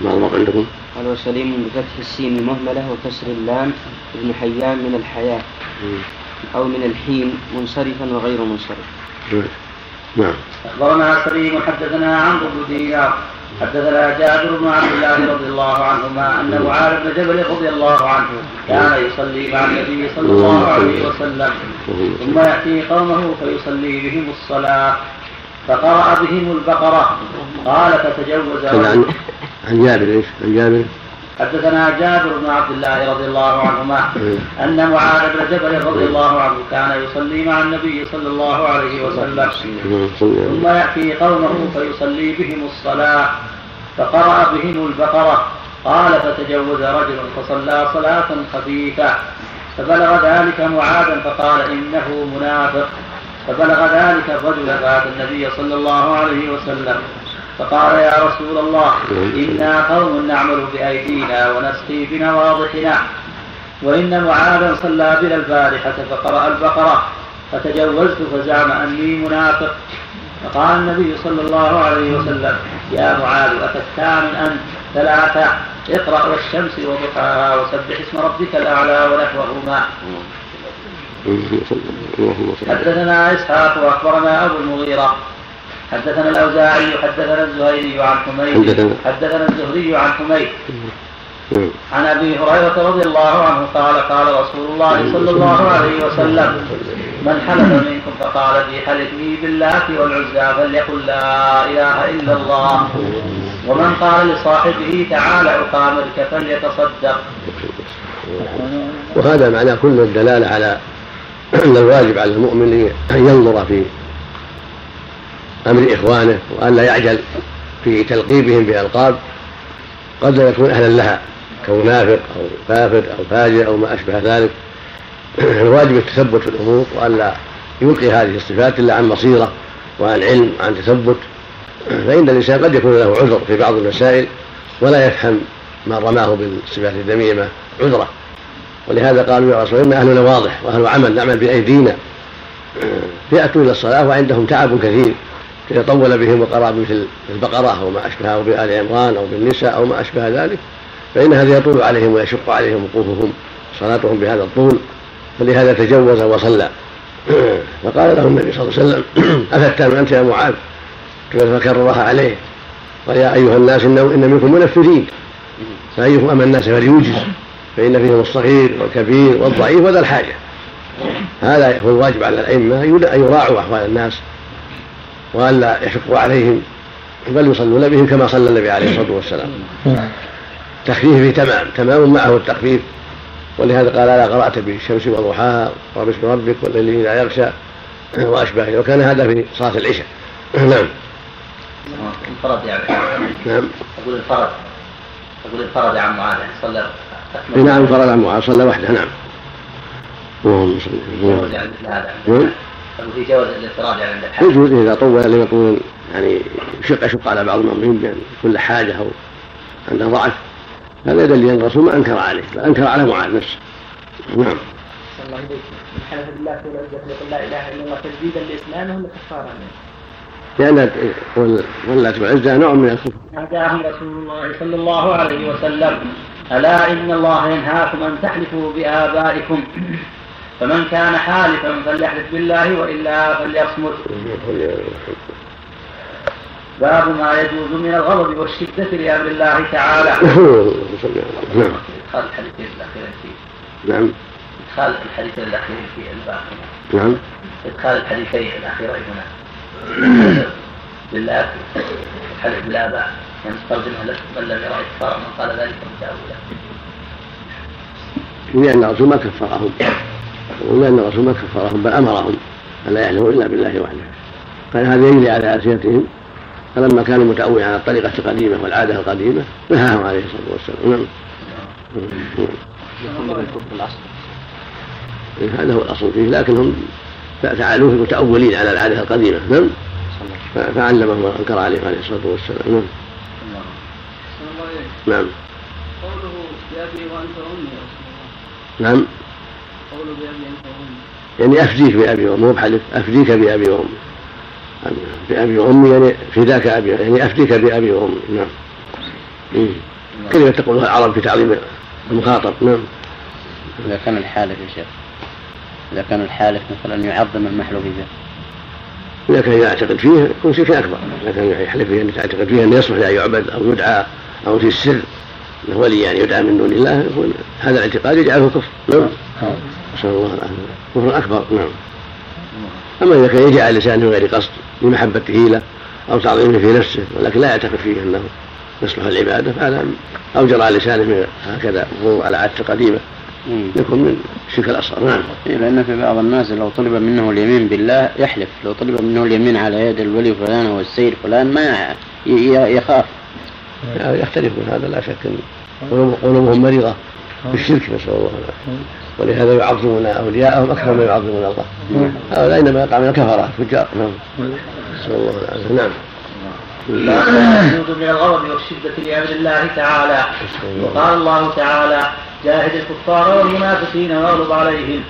ما الوضع عندكم؟ قال وسليم بفتح السين المهملة وكسر اللام ابن حيان من الحياة. أو من الحين منصرفا وغير منصرف. نعم. أخبرنا سليم حدثنا عمرو بن دينار. حدثنا جابر بن عبد الله رضي الله عنهما أن معاذ بن جبل رضي الله عنه كان يصلي مع النبي صلى الله عليه وسلم. ثم يأتي قومه فيصلي بهم الصلاة. فقرأ بهم البقرة. قال فتجوز عن عن جابر إيش؟ عن جابر. حدثنا جابر بن عبد الله رضي الله عنهما أن معاذ بن جبل رضي الله عنه كان يصلي مع النبي صلى الله عليه وسلم. ثم يأتي قومه فيصلي بهم الصلاة فقرأ بهم البقرة. قال فتجوز رجل فصلى صلاة خفيفة. فبلغ ذلك معاذا فقال إنه منافق. فبلغ ذلك الرجل فأتى النبي صلى الله عليه وسلم. فقال يا رسول الله إنا قوم نعمل بأيدينا ونسقي بنواضحنا. وإن معاذا صلى بنا البارحة فقرأ البقرة فتجوزت فزعم أني منافق. فقال النبي صلى الله عليه وسلم يا معاذ أفتان أنت؟ ثلاثة اقرأ والشمس وضحاها وسبح اسم ربك الأعلى ونحوهما. حدثنا إسحاق وأخبرنا أبو المغيرة. حدثنا الأوزاعي حدثنا الزهيري عن حميد حدثنا الزهري عن حميد. عن أبي هريرة رضي الله عنه قال قال رسول الله صلى الله عليه وسلم من حلف منكم فقال في حلفني باللات والعزى فليقل لا إله إلا الله. ومن قال لصاحبه تعال اقامرك فليتصدق. وهذا معناه كل الدلالة على أن الواجب على المؤمن أن ينظر في أمر إخوانه وأن لا يعجل في تلقيبهم بألقاب قد لا يكون أهلا لها كمنافق أو كافر أو فاجر أو ما أشبه ذلك. الواجب التثبت في الأمور وأن لا يلقي هذه الصفات إلا عن بصيرة وعن علم وعن تثبت. فإن الإنسان قد يكون له عذر في بعض المسائل ولا يفهم ما رماه بالصفات الذميمة عذرة. ولهذا قالوا يا رسول الله إن أهلنا واضح وأهل عمل نعمل بأيدينا. فيأتوا إلى الصلاة وعندهم تعب كثير. يطول بهم وقرأ مثل البقرة أو ما أشبه أو بآل عمران أو بالنساء أو ما أشبه ذلك فإن هذا يطول عليهم ويشق عليهم وقوفهم صلاتهم بهذا الطول فلهذا تجوز وصلى. فقال له النبي صلى الله عليه وسلم أفتان أنت يا معاذ؟ فكررها عليه. قال يا أيها الناس إنه إن منكم منفذين. فأيكم أما الناس فليوجز فإن فيهم الصغير والكبير والضعيف وذا الحاجة. هذا هو الواجب على الأئمة أن يراعوا أحوال الناس والا يشق عليهم بل يصلون بهم كما صلى النبي عليه الصلاة والسلام. تخفيف تمام تمام معه التخفيف. ولهذا قال لا قرأت بالشمس وضحاها وباسم ربك والليل اذا يغشى وأشباهه. وكان هذا في صلاة العشاء. نعم. انفرد يعني نعم. أقول انفرد أقول انفرد عن معاذ صلى. نعم انفرد عن معاذ صلى وحده. نعم. اللهم صل وسلم. نعم. في جواز الانفراد يعني عند الحاجة يجوز إذا طول لم يكون يعني شق يشق على بعض المأمومين بأن كل حاجة أو عنده ضعف هذا يدل أن الرسول ما أنكر عليه بل أنكر على معاذ نفسه. نعم. الله إليك حلف بالله يقول لا إله إلا الله. تجديدا لإسلامه ولا كفارة لأن واللات والعزى نوع من الكفر. ناداهم رسول الله صلى الله عليه وسلم. ألا إن الله ينهاكم أن تحلفوا بآبائكم فمن كان حالفا فليحلف بالله وإلا فليصمت. باب ما يجوز من الغضب والشدة لأمر الله تعالى. نعم. إدخال الحديثين الأخيرين فيه. نعم. إدخال في الباب نعم. إدخال الحديثين الأخيرين هنا. بالله الحلف بالآباء يعني ترجمها لك من لم يرى إكفارا من قال ذلك متأولا. لأن الرسول ما كفرهم ولأن الرسول ما كفرهم بل أمرهم ألا يحلفوا إلا بالله وحده. قال هذا يجري على ألسنتهم. فلما كانوا متأولين على الطريقة القديمة والعادة القديمة نهاهم عليه الصلاة والسلام. نعم. هذا هو الأصل فيه لكنهم فعلوه متأولين على العادة القديمة. نعم. فعلمهم وأنكر عليهم عليه الصلاة والسلام. نعم. نعم. قوله بأبي وأنت أمي نعم قوله بأبي أنت وأمي يعني أفديك بأبي وأمي مو بحلف أفديك بأبي وأمي. بأبي وأمي يعني فداك أبي يعني أفديك بأبي وأمي نعم. كلمة تقولها العرب في تعظيم المخاطب؟ نعم. إذا كان الحالف يا شيخ إذا كان الحالف مثلا يعظم المحلوف به إذا كان يعتقد فيه يكون شرك أكبر. إذا كان يحلف فيه أن يعتقد فيه أنه يصلح أن يعبد أو يدعى أو في السر أنه ولي يعني يدعى من دون الله يكون هذا الاعتقاد يجعله كفر. نعم. نسأل الله العافية كفر أكبر نعم. أما إذا كان يجي على لسانه غير قصد لمحبته له أو تعظيمه في نفسه ولكن لا يعتقد فيه أنه يصلح العبادة فهذا أو جرى لسانه هكذا على عادة قديمة. يكون من الشرك الأصغر. نعم. إيه لأن في بعض الناس لو طلب منه اليمين بالله يحلف لو طلب منه اليمين على يد الولي فلان أو السيد فلان ما يخاف. يختلفون هذا لا شك قلوبهم مريضة بالشرك نسأل الله العافية. ولهذا يعظمون أولياءهم أكثر ما يعظمون الله. هؤلاء إنما يقع من الكفرة فجار نعم. نسأل الله العافية. نعم. من الغضب والشدة لأمر الله تعالى. وقال الله. تعالى جاهد الكفار والمنافقين واغلب عليهم.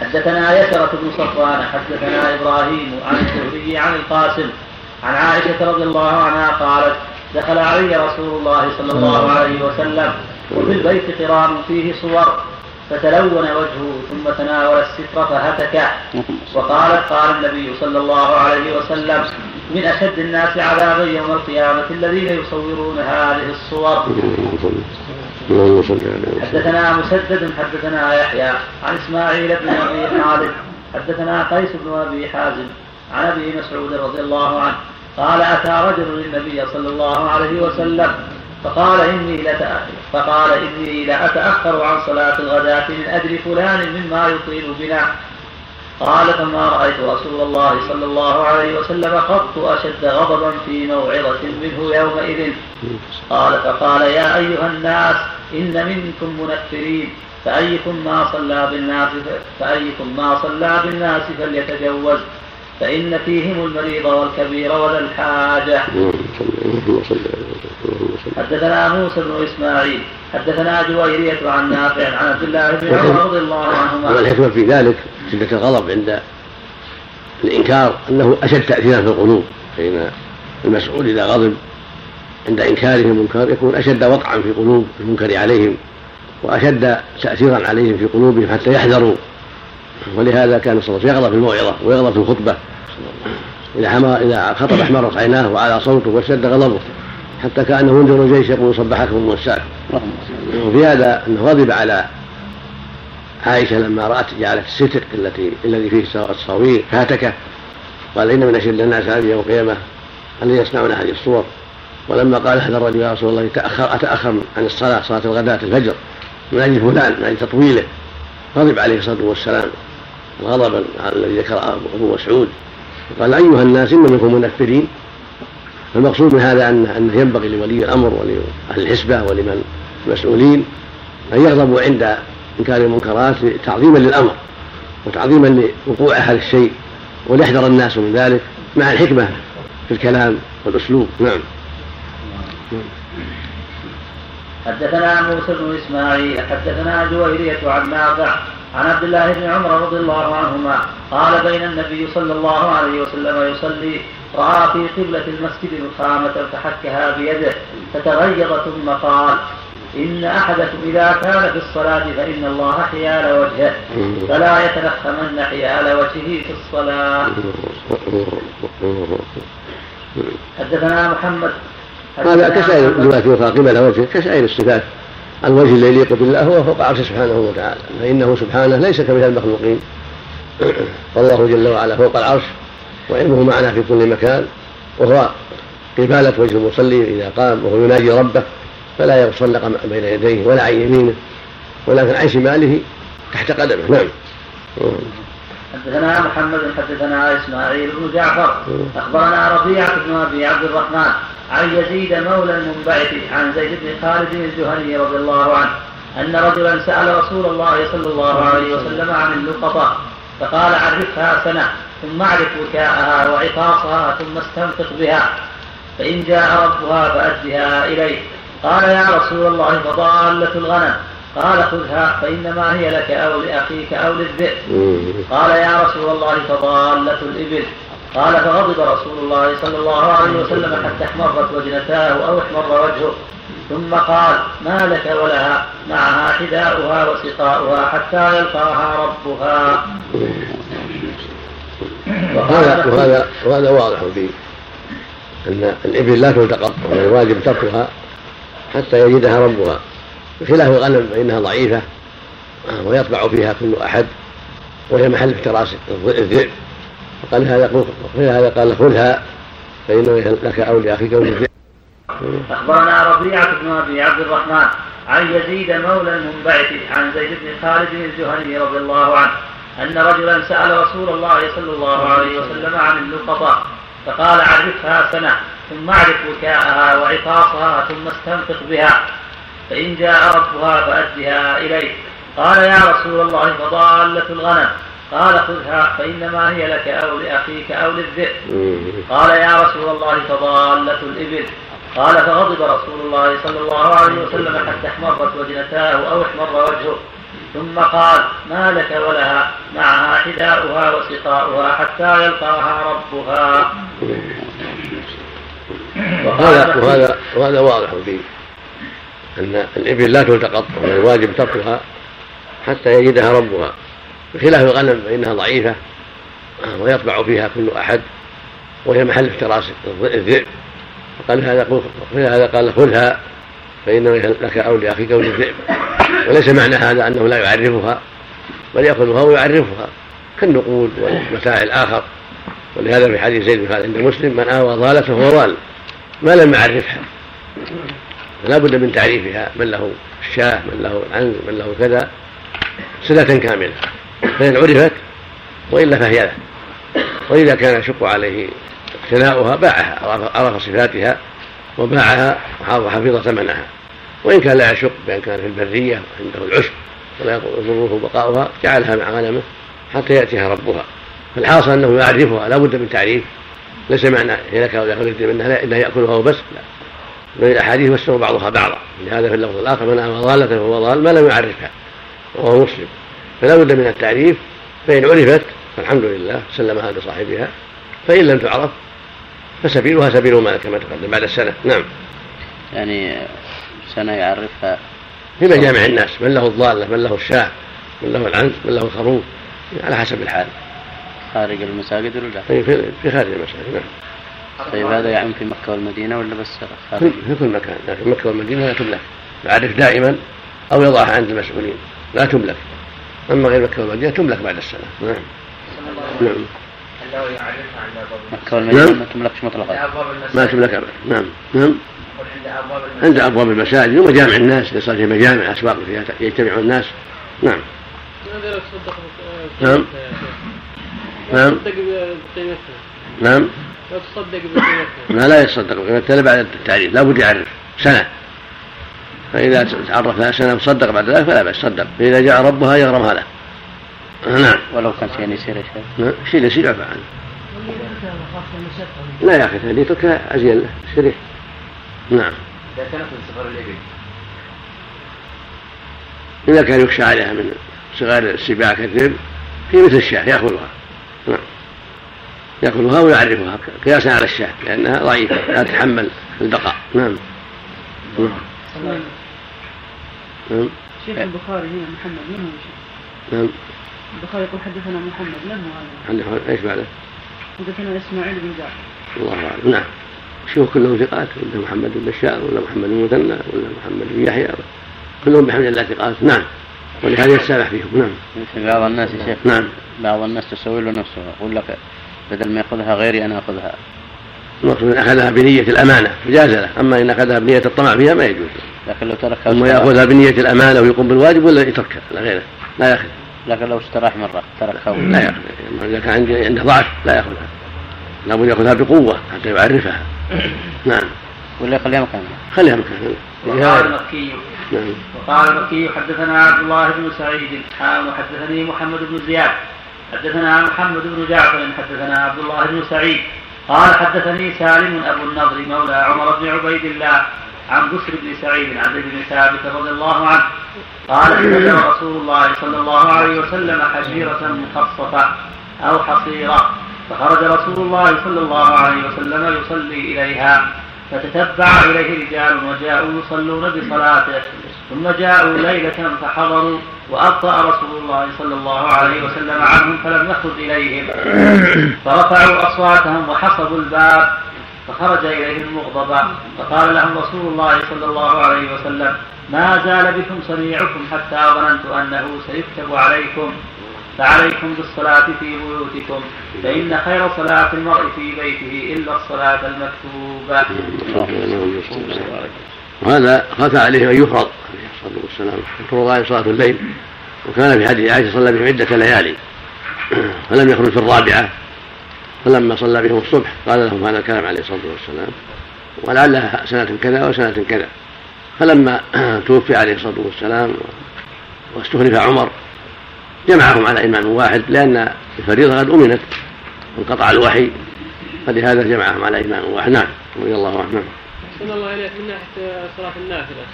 حدثنا يسرة بن صفوان حدثنا إبراهيم عن الزهري عن القاسم عن عائشة رضي الله عنها قالت دخل علي رسول الله صلى الله عليه وسلم وفي البيت قران فيه صور. فتلون وجهه ثم تناول الستر فهتكه وقالت قال النبي صلى الله عليه وسلم من أشد الناس عذابا يوم القيامة الذين يصورون هذه الصور. حدثنا مسدد حدثنا يحيى عن إسماعيل بن أبي خالد حدثنا قيس بن أبي حازم عن أبي مسعود رضي الله عنه قال أتى رجل للنبي صلى الله عليه وسلم فقال إني لتأخر فقال إني لأتأخر عن صلاة الغداة من أجل فلان مما يطيل بنا. قال فما رأيت رسول الله صلى الله عليه وسلم قط أشد غضبا في موعظة منه يومئذ. قال فقال يا أيها الناس إن منكم منفرين. فأيكم ما صلى بالناس فأيكم ما صلى بالناس فليتجوز فإن فيهم المريض والكبير وذا الحاجة. حدثنا موسى بن إسماعيل حدثنا جويرية عن نافع عن عبد الله بن عمر رضي الله عنهما. والحكمة في ذلك شدة الغضب عند الإنكار أنه أشد تأثيرا في القلوب فإن المسؤول إذا غضب عند إنكاره المنكر يكون أشد وقعا في قلوب المنكر عليهم وأشد تأثيرا عليهم في قلوبهم حتى يحذروا. ولهذا كان صلى الله عليه وسلم يغضب في الموعظة ويغضب في الخطبة. إذا حمر إذا خطب احمرت عيناه وعلى صوته واشتد غضبه. حتى كأنه منذر الجيش يقول صبحكم الموساك وفي هذا أنه غضب على عائشة لما رأت جعلت الستر التي الذي فيه التصاوير فاتكه قال إن من أشد الناس هذه يوم القيامة الذين يصنعون هذه الصور. ولما قال هذا الرجل يا رسول الله تأخر أتأخر عن الصلاة صلاة الغداة الفجر من أجل فلان من أجل تطويله. غضب عليه الصلاة والسلام. الغضب الذي ذكر أبو مسعود. قال أيها الناس إن منكم منفرين. المقصود من هذا أن أنه ينبغي لولي الأمر ولأهل الحسبة ولمن المسؤولين أن يغضبوا عند إنكار المنكرات تعظيما للأمر وتعظيما لوقوع هذا الشيء وليحذر الناس من ذلك مع الحكمة في الكلام والأسلوب. نعم. حدثنا موسى بن إسماعيل حدثنا جويرية عن نافع عن عبد الله بن عمر رضي الله عنهما قال بين النبي صلى الله عليه وسلم يصلي رأى في قبلة المسجد نخامة فحكها بيده فتغيظ ثم قال إن أحدكم إذا كان في الصلاة فإن الله حيال وجهه فلا يتنخمن حيال وجهه في الصلاة. حدثنا محمد هذا كسائر الجملات يوقع قبل وجهه كسائر الصفات. الوجه الذي يليق بالله هو فوق عرشه سبحانه وتعالى. فإنه سبحانه ليس كمثل المخلوقين. والله جل وعلا فوق العرش وعلمه معنا في كل مكان وهو قبالة وجه المصلي إذا قام وهو يناجي ربه فلا يتصلق بين يديه ولا عن يمينه ولكن عن شماله تحت قدمه. نعم. حدثنا محمد حدثنا إسماعيل بن جعفر أخبرنا ربيعة بن أبي عبد الرحمن عن يزيد مولى المنبعث عن زيد بن خالد الجهني رضي الله عنه أن رجلا سأل رسول الله صلى الله عليه وسلم عن اللقطة فقال عرفها سنة ثم اعرف وكاءها وعطاسها ثم استنفق بها فإن جاء ربها فادها إليه. قال يا رسول الله فضالة الغنم. قال خذها فإنما هي لك أو لأخيك أو للذئب. قال يا رسول الله فضالة الإبل. قال فغضب رسول الله صلى الله عليه وسلم حتى احمرت وجنتاه أو احمر وجهه. ثم قال ما لك ولها؟ معها حذاؤها وسقاؤها حتى يلقاها ربها. وهذا وهذا وهذا واضح فيه أن الإبل لا تلتقط والواجب تركها حتى يجدها ربها. بخلاف الغنم فإنها ضعيفة ويطبع فيها كل أحد وهي محل افتراس الذئب. فقال هذا هذا قال خذها فإنه لك أو لأخيك أو أخبرنا ربيعة بن أبي عبد الرحمن عن يزيد مولى المنبعث عن زيد بن خالد الجهني رضي الله عنه أن رجلا سأل رسول الله صلى الله عليه وسلم عن اللقطة فقال عرفها سنة ثم اعرف وكاءها وعطاسها ثم استنفق بها فإن جاء ربها فأدها إليه. قال يا رسول الله فضالة الغنم. قال خذها فإنما هي لك أو لأخيك أو للذئب. قال يا رسول الله فضالة الإبل. قال فغضب رسول الله صلى الله عليه وسلم حتى احمرت وجنتاه أو احمر وجهه. ثم قال ما لك ولها معها حذاؤها وسقاؤها حتى يلقاها ربها. وهذا وهذا وهذا واضح فيه أن الإبل لا تلتقط والواجب تركها حتى يجدها ربها. بخلاف الغنم فإنها ضعيفة ويطبع فيها كل أحد وهي محل افتراس الذئب. فقال هذا هذا قال خذها فإنه لك أو لأخيك أو للذئب. وليس معنى هذا أنه لا يعرفها بل يأخذها ويعرفها كالنقود والمتاع الآخر. ولهذا في حديث زيد بن عند مسلم من آوى ضالة فهو ضال. ما لم يعرفها. فلا بد من تعريفها من له الشاه من له العنز من له كذا صلة كاملة. فإن عرفت وإلا فهي له. وإذا كان يشق عليه اقتناؤها باعها عرف صفاتها وباعها وحفظ ثمنها. وإن كان لا يشق بأن كان في البرية عنده العشب ولا يضره بقاؤها جعلها مع غنمه حتى يأتيها ربها. فالحاصل أنه يعرفها لا بد من تعريف. ليس معنى لك ولا يخرج منها الا يأكلها وبس لا. بل الأحاديث فسر بعضها بعضا. لهذا في اللفظ الآخر من أمر ضاله فهو ضال ما لم يعرفها وهو مسلم. فلا بد من التعريف فإن عرفت فالحمد لله سلمها لصاحبها فإن لم تعرف فسبيلها سبيل ما كما تقدم بعد السنة. نعم. يعني سنة يعرفها. في مجامع الناس من له الضالة من له الشاه من له العنز من له الخروف على حسب الحال. خارج المساجد ولا لا؟ في خارج المساجد نعم. طيب هذا يعم في مكة والمدينة ولا بس خارج؟ في كل مكان لكن مكة والمدينة لا تملك. يعرف دائما أو يضعها عند المسؤولين لا تملك. أما غير مكة والمدينة تملك بعد السنة نعم. نعم. مكة والمدينة نعم. ما تملكش مطلقا. ما تملك أبدا. نعم. نعم. عند أبواب المساجد. ومجامع الناس إذا صار في مجامع أسواق فيها يجتمع الناس. نعم. نعم. نعم. نعم. لا تصدق بقيمتها. لا لا يتصدق بقيمتها. الا بعد التعريف. لا بد يعرف. سنة. فإذا تعرف سنه وصدق بعد ذلك فلا بأس صدق. فإذا جاء ربها يغرمها له نعم. ولو كان شيء يسير يا شيخ. نعم. شيء يسير يعفى عنه لا يا أخي هذه تركها ازين له. شريح. نعم. إذا كانت من صغار الإبل. إذا كان يخشى عليها من صغار السباع كالذئب في مثل الشاة يأخذها نعم. يأكلها ويعرفها قياسا على الشاة لأنها ضعيفة لا تتحمل البقاء. نعم. نعم. شيخ البخاري هنا محمد من هو شيخ؟ نعم البخاري يقول حدثنا محمد من هو هذا؟ إيش بعده؟ حدثنا إسماعيل بن جعفر. الله أعلم. نعم. شيوخ كلهم ثقات ولا محمد بن بشار ولا محمد بن مثنى ولا محمد بن يحيى كلهم بحمد الله ثقات. نعم. ولهذا يتسامح فيهم. نعم. مثل بعض الناس يا شيخ نعم. بعض الناس تسوي له نفسه يقول لك بدل ما يأخذها غيري أنا أخذها. المقصود إن أخذها بنية الأمانة فجاز له. أما إن أخذها بنية الطمع فيها ما يجوز. لكن لو تركها ثم يأخذها بنية الأمانة ويقوم بالواجب ولا يتركها؟ لا غيره. لا ياخذ لكن لو استراح مرة تركها. لا ياخذ إذا كان عنده عنده ضعف لا يأخذها. لابد يأخذها بقوة حتى يعرفها. نعم. ولا يخليها مكانها؟ خليها مكانها. وقال المكي. نعم. وقال المكي حدثنا عبد الله بن سعيد. حام حدثني محمد بن زياد. حدثنا محمد بن جعفر. حدثنا عبد الله بن سعيد. قال حدثني سالم أبو النضر مولى عمر بن عبيد الله عن بسر بن سعيد عن زيد بن ثابت رضي الله عنه قال احتجر رسول الله صلى الله عليه وسلم حجيرة مخصصة أو حصيرة فخرج رسول الله صلى الله عليه وسلم يصلي إليها فتتبع إليه رجال وجاءوا يصلون بصلاته. ثم جاءوا ليلة فحضروا وأبطأ رسول الله صلى الله عليه وسلم عنهم فلم يخرج إليهم. فرفعوا أصواتهم وحصبوا الباب فخرج إليهم مغضبا فقال لهم رسول الله صلى الله عليه وسلم ما زال بكم صنيعكم حتى ظننت أنه سيكتب عليكم فعليكم بالصلاة في بيوتكم فإن خير صلاة المرء في بيته إلا الصلاة المكتوبة. وهذا خفى عليه أن يفرض عليه الصلاة والسلام. يفرض عليه صلاة الليل. وكان في حديث عائشة صلى بهم عدة ليالي. فلم يخرج في الرابعة. فلما صلى بهم الصبح قال لهم هذا الكلام عليه الصلاة والسلام. ولعلها سنة كذا وسنة كذا. فلما توفي عليه الصلاة والسلام واستخلف عمر جمعهم على إمام واحد لأن الفريضة قد أمنت وانقطع الوحي. فلهذا جمعهم على إمام واحد. نعم رضي الله عنه أحسن الله إليك من ناحية صلاة النافلة.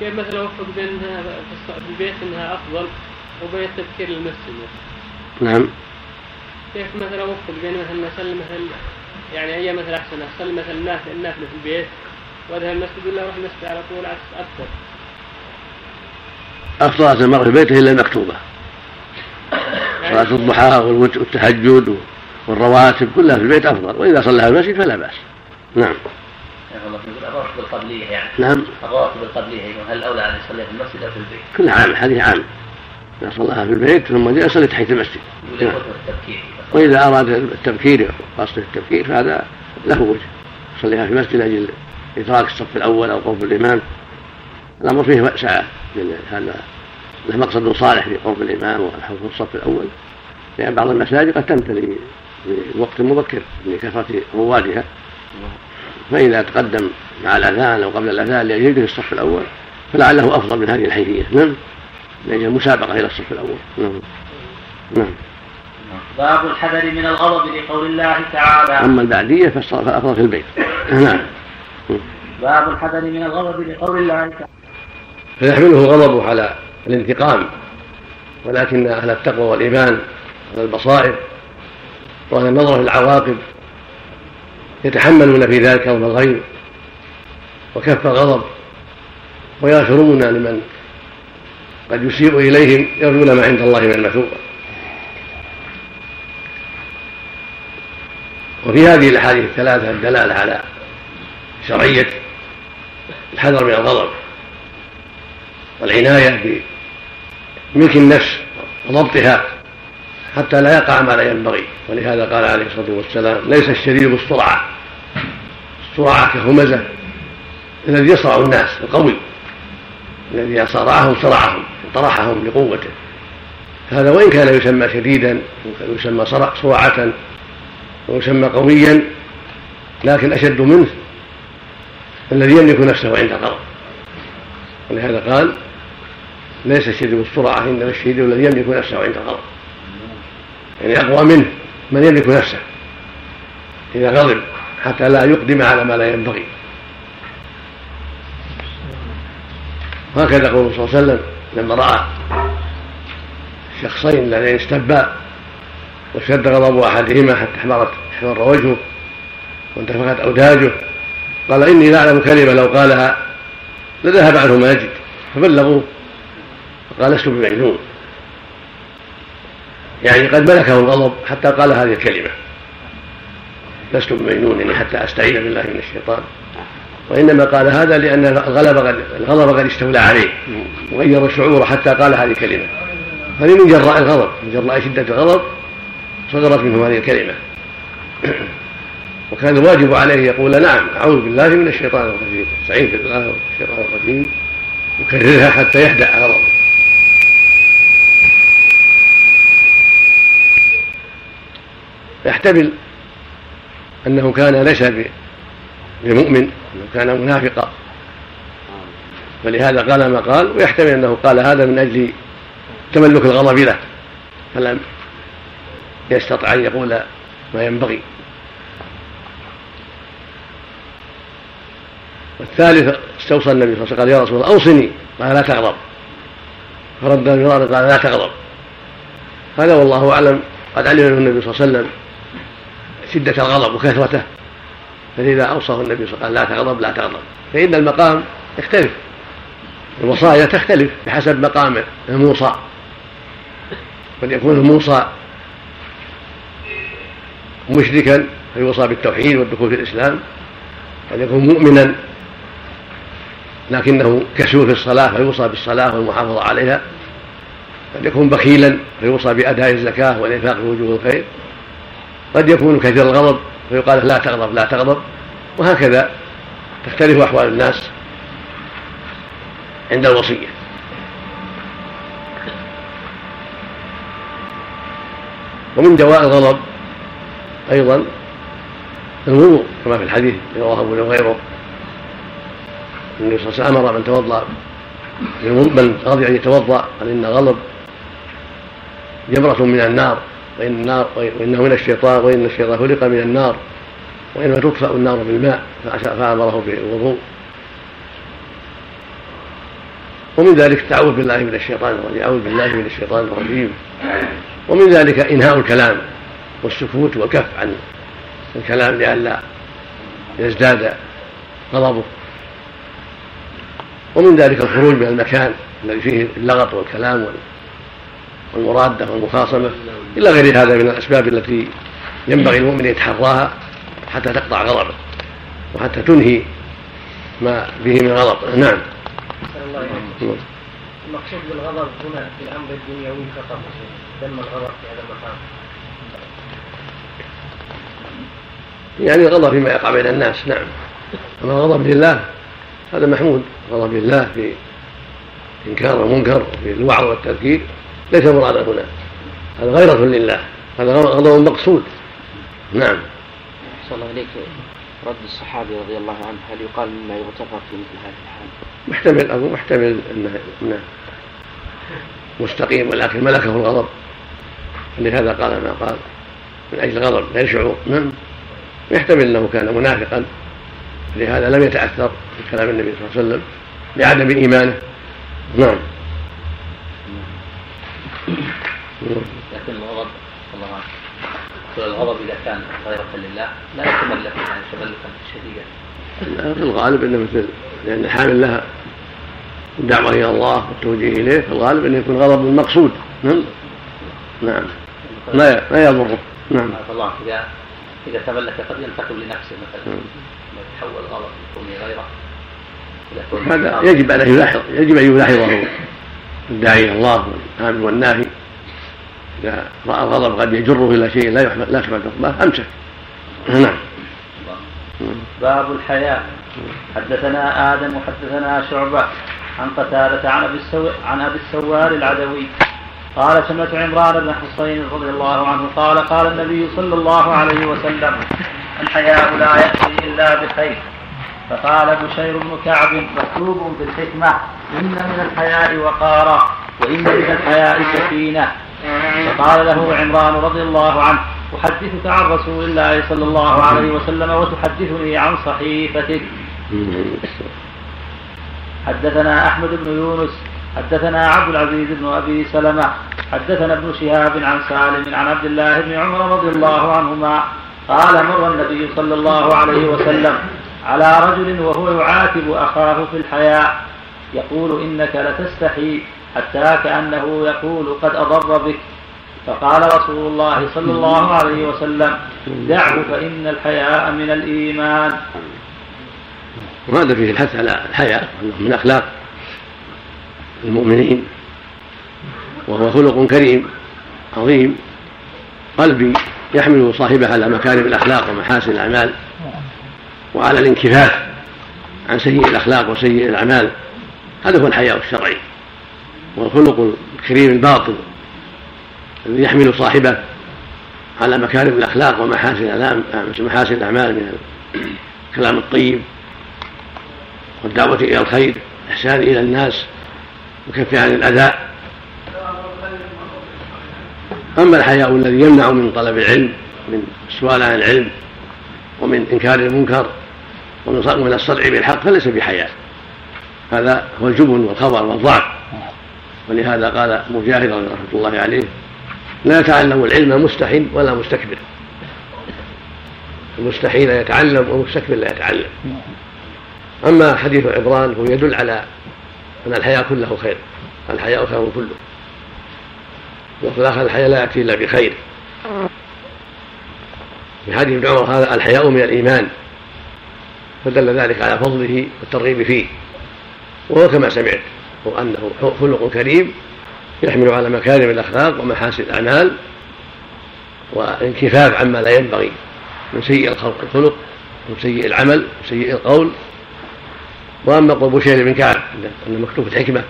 كيف مثلا أوفق بين أنها في البيت أنها أفضل وبين التذكير للمسجد؟ نعم. كيف مثلا أوفق بين مثلا أصلي مثلا يعني أي مثلا أحسن أصلي مثلا النافلة النافلة في البيت وأذهب المسجد ولا أروح المسجد على طول أكثر؟ أفضل صلاة المرء في بيته إلا المكتوبة صلاة الضحى والتهجد والرواتب كلها في البيت أفضل وإذا في المسجد فلا بأس. نعم. الرواتب القبلية يعني نعم. الرواتب القبلية هل الأولى أن يصليها في المسجد أو في البيت؟ كلها عام حديث عام. إذا صلاها في البيت ثم جاء يصلي تحت المسجد. وإذا أراد التبكير قصد التبكير فهذا له وجه. يصليها في المسجد لأجل إدراك الصف الأول أو قرب الإمام. الأمر فيه سعة هذا له مقصد صالح في قرب الإمام والحفظ في الصف الأول. لأن بعض المساجد قد تمتلي بوقت مبكر لكثرة روادها. فإذا تقدم مع الأذان أو قبل الأذان ليجد في الصف الأول فلعله أفضل من هذه الحيثية. نعم. لأجل المسابقة إلى الصف الأول. نعم. نعم. باب الحذر من الغضب لقول الله تعالى. أما البعدية فالأفضل في البيت. نعم. باب الحذر من الغضب لقول الله تعالى. فيحمله غضبه على الانتقام ولكن أهل التقوى والإيمان أهل البصائر وأهل النظر في العواقب. يتحملون في ذلك كون الغيظ وكف الغضب ويغفرون لمن قد يسيء إليهم يرجون ما عند الله من المثوبة وفي هذه الأحاديث الثلاثة الدلالة على شرعية الحذر من الغضب والعناية بملك النفس وضبطها حتى لا يقع ما لا ينبغي. ولهذا قال عليه الصلاة والسلام ليس الشديد بالسرعة. السرعة كهمزة الذي يصرع الناس القوي. الذي صرعهم صرعهم طرحهم لقوته هذا وإن كان يسمى شديدا ويسمى صرعة ويسمى قويا لكن أشد منه الذي يملك نفسه عند الغضب. ولهذا قال ليس الشديد بالسرعة إنما الشديد الذي يملك نفسه عند الغضب. يعني أقوى منه. من يملك نفسه. إذا غضب حتى لا يقدم على ما لا ينبغي. وهكذا قول صلى الله عليه وسلم لما رأى الشخصين اللذين استبا واشتد غضب أحدهما حتى احمرت احمر وجهه وانتفخت أوداجه قال إني لأعلم كلمة لو قالها لذهب عنه ما يجد فبلغوه قال لست بمجنون يعني قد ملكه الغضب حتى قال هذه الكلمة. لست بمجنون يعني حتى أستعيذ بالله من الشيطان. وإنما قال هذا لأن الغلب قد الغضب قد استولى عليه. وغير الشعور حتى قال هذه الكلمة. هذه من جراء الغضب. من جراء شدة الغضب صدرت منه هذه الكلمة. وكان الواجب عليه يقول نعم أعوذ بالله من الشيطان الرجيم. استعين بالله من الشيطان الرجيم. يكررها حتى يهدأ غضبه يحتمل أنه كان ليس بمؤمن أنه كان منافقا. فلهذا قال ما قال ويحتمل أنه قال هذا من أجل تملك الغضب له. فلم يستطع أن يقول ما ينبغي. والثالث استوصى النبي صلى الله عليه وسلم قال يا رسول الله أوصني. قال لا تغضب. فرد مرارا قال لا تغضب. هذا والله أعلم قد علم النبي صلى الله عليه وسلم شدة الغضب وكثرته. فلذا أوصاه النبي صلى الله عليه وسلم قال لا تغضب لا تغضب. فإن المقام يختلف. الوصايا تختلف بحسب مقام الموصى. قد يكون الموصى مشركا فيوصى بالتوحيد والدخول في الإسلام. قد يكون مؤمنا لكنه كسول في الصلاة فيوصى بالصلاة والمحافظة عليها. قد يكون بخيلا فيوصى بأداء الزكاة والإنفاق في وجوه الخير. قد يكون كثير الغضب فيقال لا تغضب لا تغضب وهكذا تختلف أحوال الناس عند الوصية. ومن دواء الغضب أيضا الوضوء كما في الحديث رواه أبو وغيره النبي صلى الله عليه وسلم أمر من توضأ من رضي أن يتوضأ قال إن غضب جمرة من النار. وإن النار وإنه من الشيطان وإن الشيطان خلق من النار. وإنما تطفأ النار بالماء فأمره بالوضوء. ومن ذلك التعوذ بالله من الشيطان الرجيم. أعوذ بالله من الشيطان الرجيم. ومن ذلك إنهاء الكلام والسكوت والكف عن الكلام لئلا يزداد غضبه. ومن ذلك الخروج من المكان الذي فيه اللغط والكلام والمرادة والمخاصمة إلى غير هذا من الأسباب التي ينبغي المؤمن أن يتحراها حتى تقطع غضبه وحتى تنهي ما به من غضب. نعم. المقصود بالغضب هنا في الأمر الدنيوي فقط ذم الغضب في هذا المقام. يعني الغضب فيما يقع بين الناس نعم. أما الغضب لله هذا محمود. غضب الله في إنكار المنكر وفي الوعظ والتذكير. ليس مرادا هنا. هذا غيرة لله. هذا غضب مقصود نعم. صلى الله عليك. رد الصحابي رضي الله عنه هل يقال مما يغتفر في مثل هذه الحال؟ محتمل أبو محتمل أنه, أنه مستقيم ولكن ملكه الغضب. لهذا قال ما قال. من أجل الغضب لا يشعر نعم. يحتمل أنه كان منافقا. لهذا لم يتأثر بكلام النبي صلى الله عليه وسلم لعدم إيمانه. نعم. لكن الغضب الله عنه الغضب إذا كان غيرة لله لا يتملك يعني تملكا شديدا. في الغالب إنه مثل لأن حامل لها الدعوه إلى الله والتوجيه إليه في الغالب إنه يكون غضب مقصود. نعم. نعم. لا لا يضره. نعم. الله إذا إذا تملك قد ينتقم لنفسه مثلا. يتحول غضب يكون غيره. هذا يجب ان يلاحظ يجب أن يلاحظه. الداعي إلى الله والامر والناهي إذا رأى الغضب قد يجره إلى شيء لا يحمد لا يحمد عقباه أمسك. نعم. باب الحياة. حدثنا آدم وحدثنا شعبة عن قتادة عن أبي السو... عن أبي السوار العدوي. قال سمعت عمران بن حصين رضي الله عنه قال قال النبي صلى الله عليه وسلم الحياء لا يأتي إلا بخير. فقال بشير بن كعب مكتوب في الحكمة إن من الحياء وقارا وإن من الحياء سكينة فقال له عمران رضي الله عنه أحدثك عن رسول الله صلى الله عليه وسلم وتحدثني عن صحيفتك. حدثنا أحمد بن يونس حدثنا عبد العزيز بن أبي سلمة حدثنا ابن شهاب عن سالم عن عبد الله بن عمر رضي الله عنهما قال مر النبي صلى الله عليه وسلم على رجل وهو يعاتب أخاه في الحياء يقول إنك لتستحي حتى كأنه يقول قد أضر بك. فقال رسول الله صلى الله عليه وسلم دعه فإن الحياء من الإيمان. وهذا فيه الحث على الحياء من أخلاق المؤمنين وهو خلق كريم عظيم قلبي يحمل صاحبه على مكارم الأخلاق ومحاسن الأعمال. وعلى الانكفاف عن سيء الأخلاق وسيء الأعمال. هذا هو الحياء الشرعي. والخلق الكريم الباطن الذي يحمل صاحبه على مكارم الأخلاق ومحاسن محاسن الأعمال من الكلام الطيب والدعوة إلى الخير الإحسان إلى الناس وكف عن الأذى. أما الحياء الذي يمنع من طلب العلم من السؤال عن العلم ومن إنكار المنكر ومن الصدع بالحق فليس بحياء. هذا هو الجبن والخبر والضعف. ولهذا قال مجاهد رحمة الله عليه لا يتعلم العلم مستحي ولا مستكبر. المستحيل لا يتعلم والمستكبر لا يتعلم. أما حديث عبران هو يدل على أن الحياء كله خير. الحياء خير كله. وفي الآخر الحياء لا يأتي إلا بخير. في حديث ابن عمر هذا الحياء من الإيمان. فدل ذلك على فضله والترغيب فيه. وهو كما سمعت هو أنه خلق كريم يحمل على مكارم الأخلاق ومحاسن الأعمال وانكفاف عما لا ينبغي من سيء الخلق من سيء العمل من سيء القول. وأما قول بشير بن كعب ان مكتوب الحكمة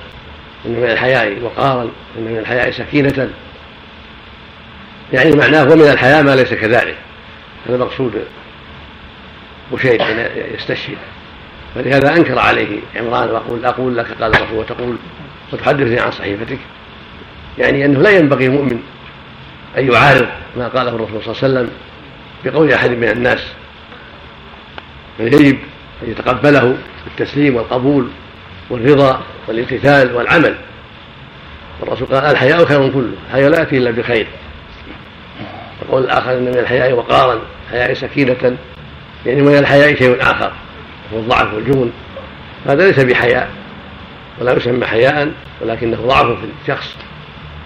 ان من الحياء وقارا ان من الحياء سكينة. يعني معناه ومن الحياء ما ليس كذلك هذا مقصود بشير يستشهد. فلهذا أنكر عليه عمران وأقول أقول لك قال الرسول وتقول وتحدثني عن صحيفتك. يعني أنه لا ينبغي المؤمن أن يعارض ما قاله الرسول صلى الله عليه وسلم بقول أحد من الناس. بل يجب أن يتقبله بالتسليم والقبول والرضا والامتثال والعمل. الرسول قال الحياء خير كله الحياء لا يأتي إلا بخير. وقول الآخر ان من الحياء وقارا الحياء سكينة يعني من الحياء شيء آخر هو الضعف والجبن هذا ليس بحياء ولا يسمى حياء ولكنه ضعف في الشخص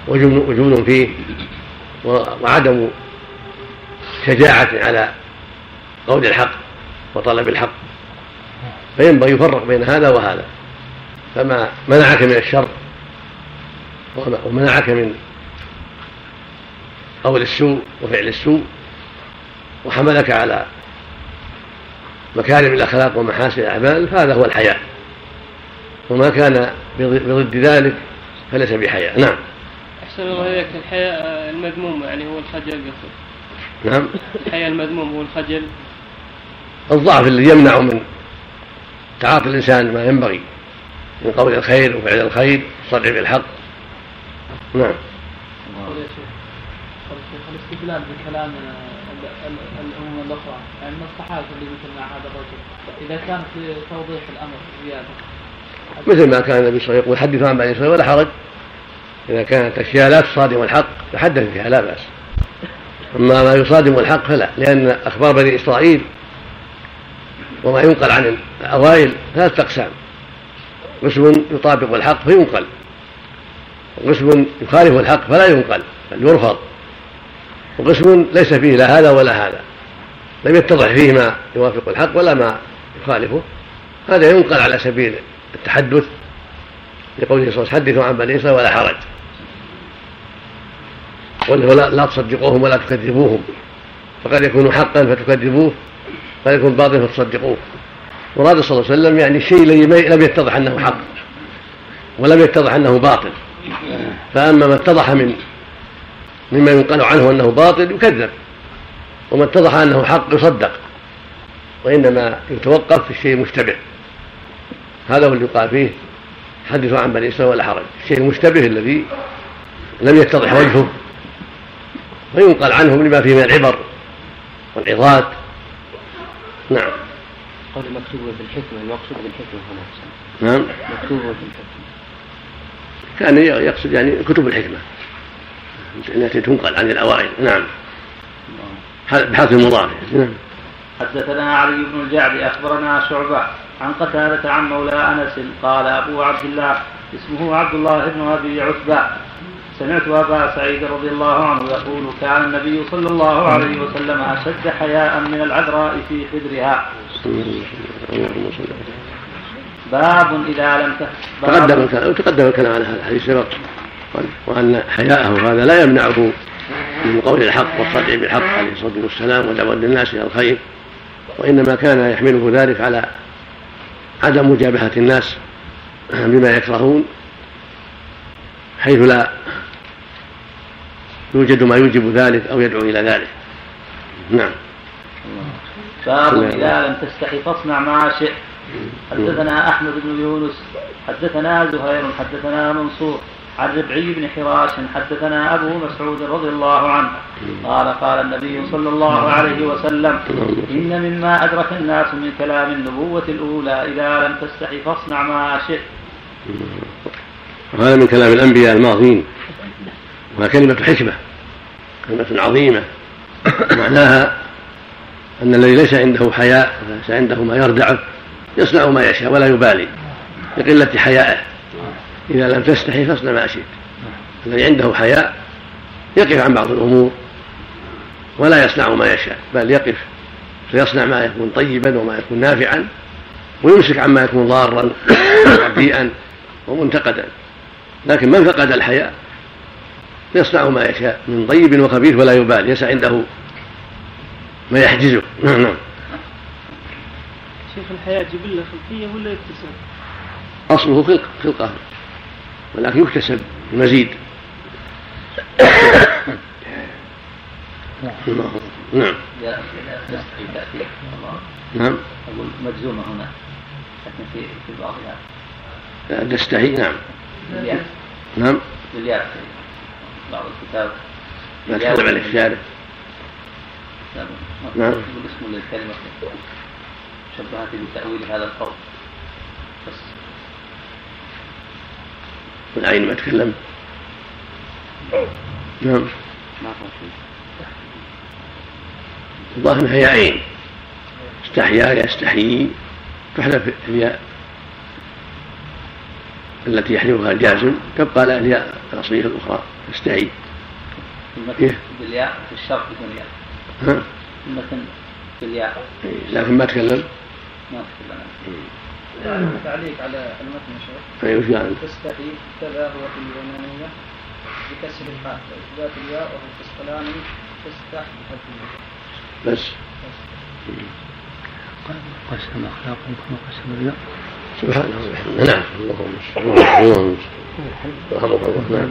وجبن فيه وعدم شجاعة على قول الحق وطلب الحق. فينبغي يفرق بين هذا وهذا. فما منعك من الشر ومنعك من قول السوء وفعل السوء وحملك على مكارم الأخلاق ومحاسن الأعمال فهذا هو الحياء. وما كان بضد ذلك فليس بحياء. نعم. أحسن الله إليك. الحياء المذموم يعني هو الخجل قصد نعم. الحياء المذموم هو الخجل. الضعف الذي يمنع من تعاطي الإنسان ما ينبغي من قول الخير وفعل الخير والصدع بالحق نعم. الاستدلال بكلام الأمم الأخرى. يعني من الصحابة اللي مثل مع هذا الرجل. إذا كان في توضيح الأمر زيادة. مثل ما كان النبي صلى الله عليه وسلم يقول حدثوا عن بني ولا حرج. إذا كانت أشياء لا تصادم الحق تحدث فيها لا بأس. أما ما يصادم الحق فلا لأن أخبار بني إسرائيل وما ينقل عن الأوائل ثلاثة أقسام قسم يطابق الحق فينقل. وقسم يخالف الحق فلا ينقل بل يرفض. وقسم ليس فيه لا هذا ولا هذا. لم يتضح فيه ما يوافق الحق ولا ما يخالفه. هذا ينقل على سبيل التحدث لقوله صلى الله عليه وسلم حدثوا عن بني إسرائيل ولا حرج. وأنه لا, لا تصدقوهم ولا تكذبوهم. فقد يكون حقا فتكذبوه قد يكون باطلا فتصدقوه مراد صلى الله عليه وسلم يعني الشيء الذي لم يتضح أنه حق ولم يتضح أنه باطل. فأما ما اتضح من مما ينقل عنه أنه باطل يكذب وما اتضح أنه حق يصدق وإنما يتوقف في الشيء المشتبه. هذا هو اللي يقال فيه حدثوا عن بني إسرائيل ولا حرج الشيء المشتبه الذي لم يتضح وجهه وينقل عنهم لما فيه من العبر والعظات. نعم. قول مكتوب بالحكمة المقصود بالحكمة هنا. نعم. مكتوب بالحكمة. كان يقصد يعني كتب الحكمة. التي تنقل عن الأوائل. نعم. بحذف المضاف. نعم. حدثنا علي بن الجعد أخبرنا شعبة عن قتادة عن مولى أنس قال أبو عبد الله اسمه عبد الله بن أبي عتبة. سمعت أبا سعيد رضي الله عنه يقول كان النبي صلى الله عليه وسلم أشد حياء من العذراء في خدرها. باب إذا لم تقدم تقدم الكلام على هذا الحديث سبق وأن حياءه هذا لا يمنعه من قول الحق والصدع بالحق عليه الصلاة والسلام ودعوة الناس إلى الخير وإنما كان يحمله ذلك على عدم مجابهة الناس بما يكرهون حيث لا يوجد ما يوجب ذلك أو يدعو إلى ذلك. نعم. باب إذا لم تستحي فاصنع ما شئت حدثنا أحمد بن يونس حدثنا زهير حدثنا منصور. عن ربعي بن حراش حدثنا أبو مسعود رضي الله عنه. قال قال النبي صلى الله عليه وسلم إن مما أدرك الناس من كلام النبوة الأولى إذا لم تستحي فاصنع ما شئت. وهذا من كلام الأنبياء الماضين وهي كلمة حكمة كلمة عظيمة. معناها أن الذي ليس عنده حياء وليس عنده ما يردعه يصنع ما يشاء ولا يبالي لقلة حيائه. إذا لم تستحي فاصنع ما شئت. الذي عنده حياء يقف عن بعض الأمور ولا يصنع ما يشاء بل يقف فيصنع ما يكون طيبا وما يكون نافعا ويمسك عما يكون ضارا رديئا ومنتقدا. لكن من فقد الحياء يصنع ما يشاء من طيب وخبيث ولا يبالي ليس عنده ما يحجزه. نعم نعم. شيخ الحياة جبلة خلقية ولا يكتسب؟ أصله خلق خلقه. ولكن يكتسب المزيد. نعم. نعم. أقول مجزومة هنا لكن في في بعضها تستحي نعم. نعم. بالياء بعض الكتاب ما تكلم عليه الشارع نعم. اسم للكلمة شبهت بتأويل هذا القول. والعين ما تكلم؟ نعم. الظاهر أنها عين. استحيا يستحيي تحذف الياء التي يحذفها الجازم تبقى الياء الأصلية الأخرى؟ تستحي إيه؟ بالياء في الشرط يكون ياء. ها؟ المتن بالياء. إيه، لكن ما تكلم. ما تكلم. تعليق على المتن يا شيخ. اي وش يعني؟ تستحي كذا هو في اليمانية بكسر الحاء واثبات الياء وهو في الصلاني تستح بس. قسم أخلاقكم وقسم الياء. سبحانه وبحمده نعم. اللهم رحمك الله نعم.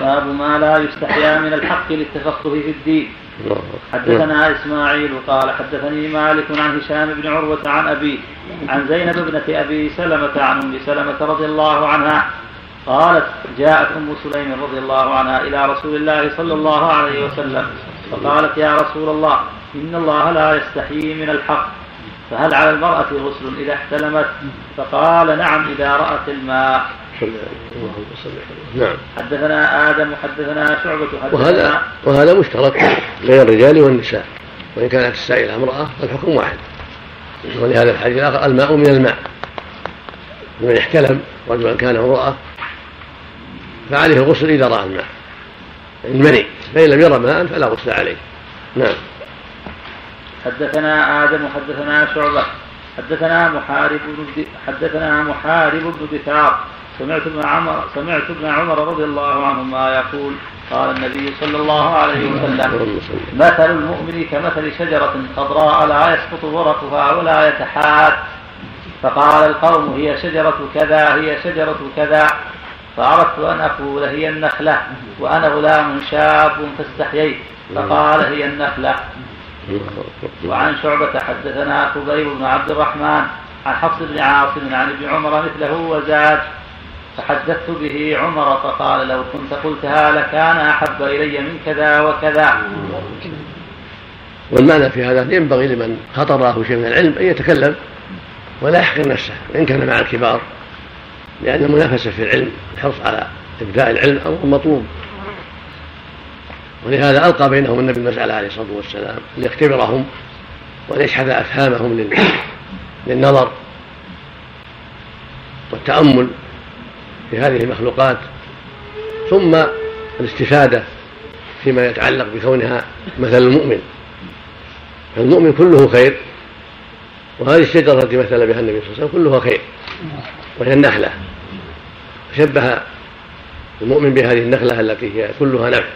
باب ما لا يستحيا من الحق للتفقه في الدين. حدثنا إسماعيل قال حدثني مالك عن هشام بن عروة عن أبي عن زينب ابنه أبي سلمة عن أم سلمة رضي الله عنها قالت جاءت أم سليم رضي الله عنها إلى رسول الله صلى الله عليه وسلم فقالت يا رسول الله إن الله لا يستحيي من الحق فهل على المرأة غسل إذا احتلمت؟ فقال نعم إذا رأت الماء. نعم. حدثنا آدم وحدثنا شعبة حدثنا وهذا وهذا مشترك بين الرجال والنساء. وإن كانت السائلة امرأة فالحكم واحد. ولهذا الحديث الآخر الماء من الماء. من احتلم رجلا كان امرأة فعليه الغسل إذا رأى الماء. المني فإن لم يرى ماء فلا غسل عليه. نعم. حدثنا آدم وحدثنا شعبة. حدثنا محارب بن حدثنا محارب بن دثار. سمعت ابن عمر سمعت ابن عمر رضي الله عنهما يقول قال النبي صلى الله عليه وسلم مثل المؤمن كمثل شجرة خضراء لا يسقط ورقها ولا يتحات فقال القوم هي شجرة كذا هي شجرة كذا. فأردت أن أقول هي النخلة وأنا غلام شاب فاستحييت. فقال هي النخلة. وعن شعبة حدثنا خبيب بن عبد الرحمن عن حفص بن عاصم عن ابن عمر مثله وزاد فحدثت به عمر فقال لو كنت قلتها لكان أحب إلي من كذا وكذا. والمعنى في هذا ينبغي لمن خطره شيء من العلم أن يتكلم ولا يحقر نفسه وإن كان مع الكبار لأن المنافسة في العلم الحرص على إبداء العلم أمر مطلوب. ولهذا ألقى بينهم النبي المسألة عليه الصلاة والسلام ليختبرهم وليشحذ أفهامهم للنظر والتأمل في هذه المخلوقات ثم الاستفادة فيما يتعلق بكونها مثل المؤمن. المؤمن كله خير وهذه الشجرة التي مثل بها النبي صلى الله عليه وسلم كلها خير وهي النخلة. شبه المؤمن بهذه النخلة التي هي كلها نفع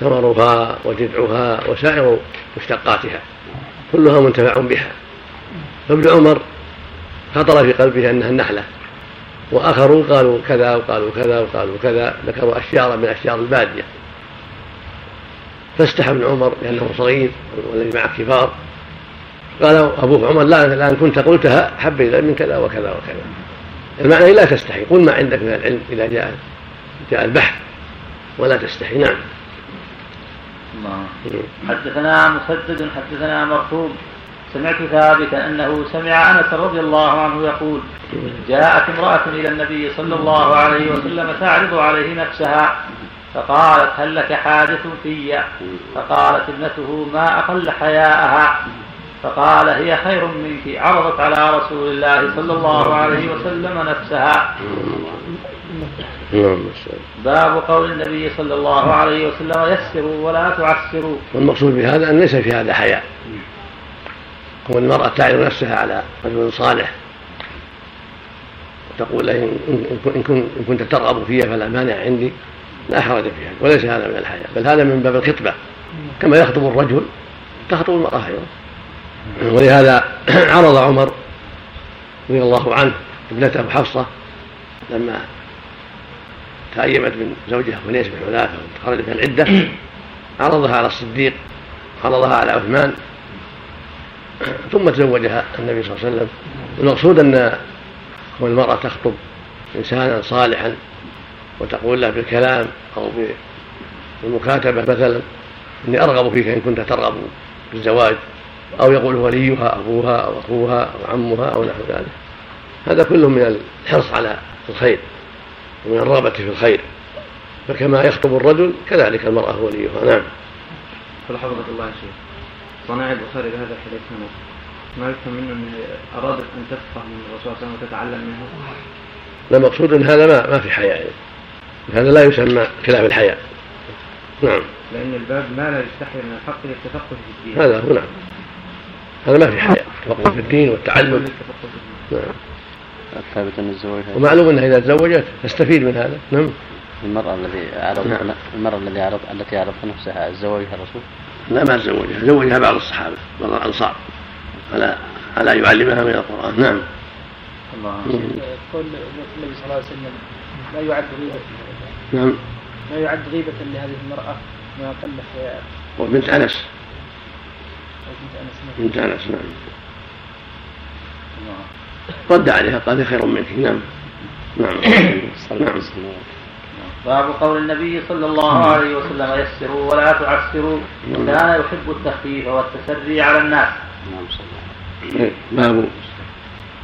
ثمرها وجذعها وسائر مشتقاتها كلها منتفع بها. فابن عمر خطر في قلبه أنها النخلة. وآخرون قالوا كذا وقالوا كذا وقالوا كذا ذكروا اشجارا من أشجار البادية. فاستحى ابن عمر لأنه صغير والذي معه كبار. قال أبوك عمر لا الآن كنت قلتها حب من كذا وكذا وكذا. المعنى لا تستحي قل ما عندك من العلم إذا جاء جاء البحث. ولا تستحي نعم. الله. حدثنا مسدد حدثنا مرحوم. سمعت ثابتا أنه سمع أنس رضي الله عنه يقول جاءت امرأة إلى النبي صلى الله عليه وسلم تعرض عليه نفسها فقالت هل لك حاجة في؟ فقالت ابنته ما أقل حياءها؟ فقال هي خير منك عرضت على رسول الله صلى الله عليه وسلم نفسها. باب قول النبي صلى الله عليه وسلم يسروا ولا تعسروا. والمقصود بهذا أن ليس في هذا حياء. كون المرأة تعرض نفسها على رجل صالح وتقول له إن كنت ترغب فيها فلا مانع عندي لا حرج فيها وليس هذا من الحياء بل هذا من باب الخطبة كما يخطب الرجل تخطب المرأة أيضا. ولهذا عرض عمر رضي الله عنه ابنته حفصة لما تأيمت من زوجها ونيس بن حذافة وخرجت من العدة عرضها على الصديق عرضها على عثمان ثم تزوجها النبي صلى الله عليه وسلم. المقصود أن المرأة تخطب إنسانا صالحا وتقول له بالكلام أو بالمكاتبة مثلا إني أرغب فيك إن كنت ترغب في الزواج أو يقول وليها أبوها أو أخوها أو عمها أو نحو ذلك. هذا كله من الحرص على الخير ومن الرغبة في الخير. فكما يخطب الرجل كذلك المرأة وليها. نعم. حفظك الله يا شيخ. صناع البخاري بهذا الحديث هنا. ما يفهم منه أن أرادت أن تفقه من الرسول صلى الله عليه وسلم وتتعلم منه؟ لا مقصود أن هذا ما, ما في حياء يعني. هذا لا يسمى خلاف الحياء نعم. لأن الباب ما لا يستحي من الحق للتفقه في الدين. هذا هو نعم. هذا ما في حياء التفقه في الدين والتعلم. نعم. ثابت أن الزواج ومعلوم أنها إذا تزوجت تستفيد من هذا. نعم. المرأة الذي عرض نعم. المرأة الذي عرض التي عرضت نفسها زوجها الرسول؟ لا ما تزوجها زوجها بعض الصحابة بعض الأنصار على على يعلمها من القرآن. نعم. الله. قول النبي صلى الله عليه وسلم لا يعد غيبة. نعم. لا يعد غيبة لهذه المرأة ما قل حياء وبنت أنس. بنت أنس. بنت أنس نعم. رد عليها قال خير منك. نعم. نعم. نعم. باب قول النبي صلى الله عليه وسلم يسروا ولا تعسروا. وكان يحب التخفيف والتسري على الناس. باب.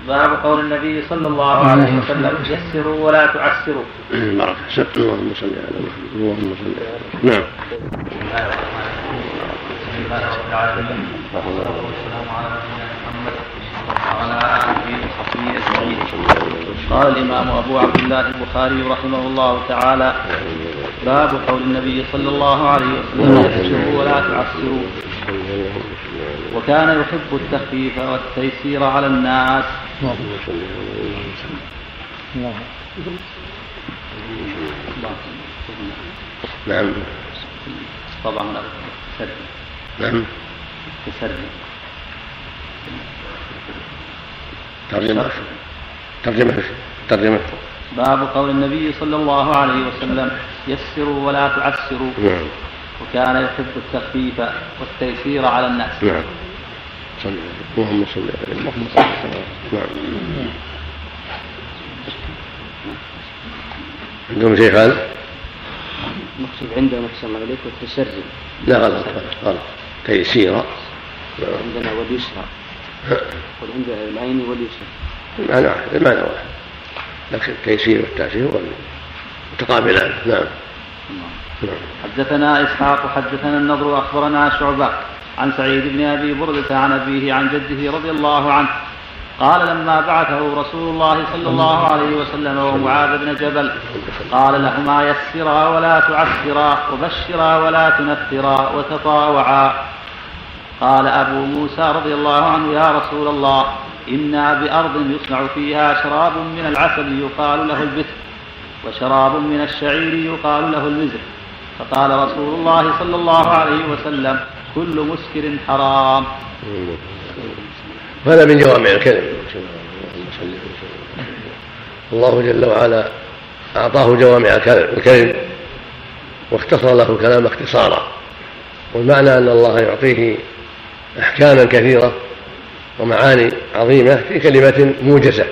باب قول النبي صلى الله عليه وسلم يسروا ولا تعسروا. بركة اللهم صل على محمد اللهم صل على نعم. والسلام على نبينا محمد وعلى آله وصحبه اجمعين قال الإمام أبو عبد الله البخاري رحمه الله تعالى باب قول النبي صلى الله عليه وسلم يسروا ولا تعسروا وكان يحب التخفيف والتيسير على الناس. نعم. طبعا. نعم. تسري. ترجمة. ترجمة. ترجمة. باب قول النبي صلى الله عليه وسلم يسروا ولا تعسروا. نعم. وكان يحب التخفيف والتيسير على الناس. نعم. صلى اللهم صل على اللهم صل نعم. عندهم شيء هذا؟ المقصود عندهم احسن عليك والتسري لا غلط. غلط. غلط. تيسير. عندنا واليسرى قل عند العين واليسرى المعنى واحد المعنى واحد لكن التيسير والتأثير هو متقابلان. نعم. نعم. حدثنا إسحاق حدثنا النضر أخبرنا شعبة عن سعيد بن أبي برده عن أبيه عن جده رضي الله عنه. قال لما بعثه رسول الله صلى الله عليه وسلم ومعاذ بن جبل قال لهما يسرا ولا تعسرا وبشرا ولا تنفرا وتطاوعا. قال أبو موسى رضي الله عنه يا رسول الله إنا بأرض يصنع فيها شراب من العسل يقال له البث وشراب من الشعير يقال له المزر فقال رسول الله صلى الله عليه وسلم كل مسكر حرام. هذا من جوامع الكلم. الله جل وعلا أعطاه جوامع الكلم واختصر له الكلام اختصارا والمعنى أن الله يعطيه أحكاما كثيرة ومعاني عظيمة في كلمة موجزة.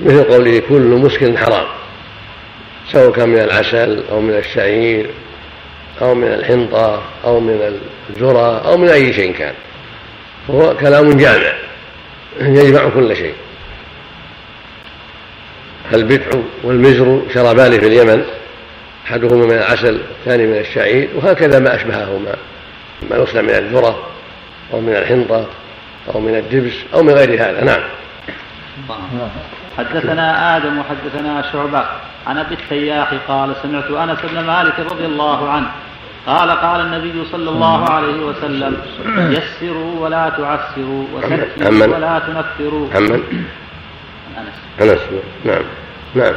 مثل قوله كل مسكر حرام سواء كان من العسل أو من الشعير أو من الحنطة أو من الذرة أو من أي شيء كان. هو كلام جامع يجمع كل شيء. البدع والمزر شربان في اليمن أحدهما من العسل الثاني من الشعير وهكذا ما أشبههما. ما يصنع من الذرة أو من الحنطة أو من الدبس أو من غير هذا. نعم. حدثنا آدم وحدثنا شعبة. عن ابي التياح قال سمعت أنس بن مالك رضي الله عنه قال قال النبي صلى الله عليه وسلم يسروا ولا تعسروا وسكروا ولا تنفروا. عمن أنس. أنس. نعم. نعم.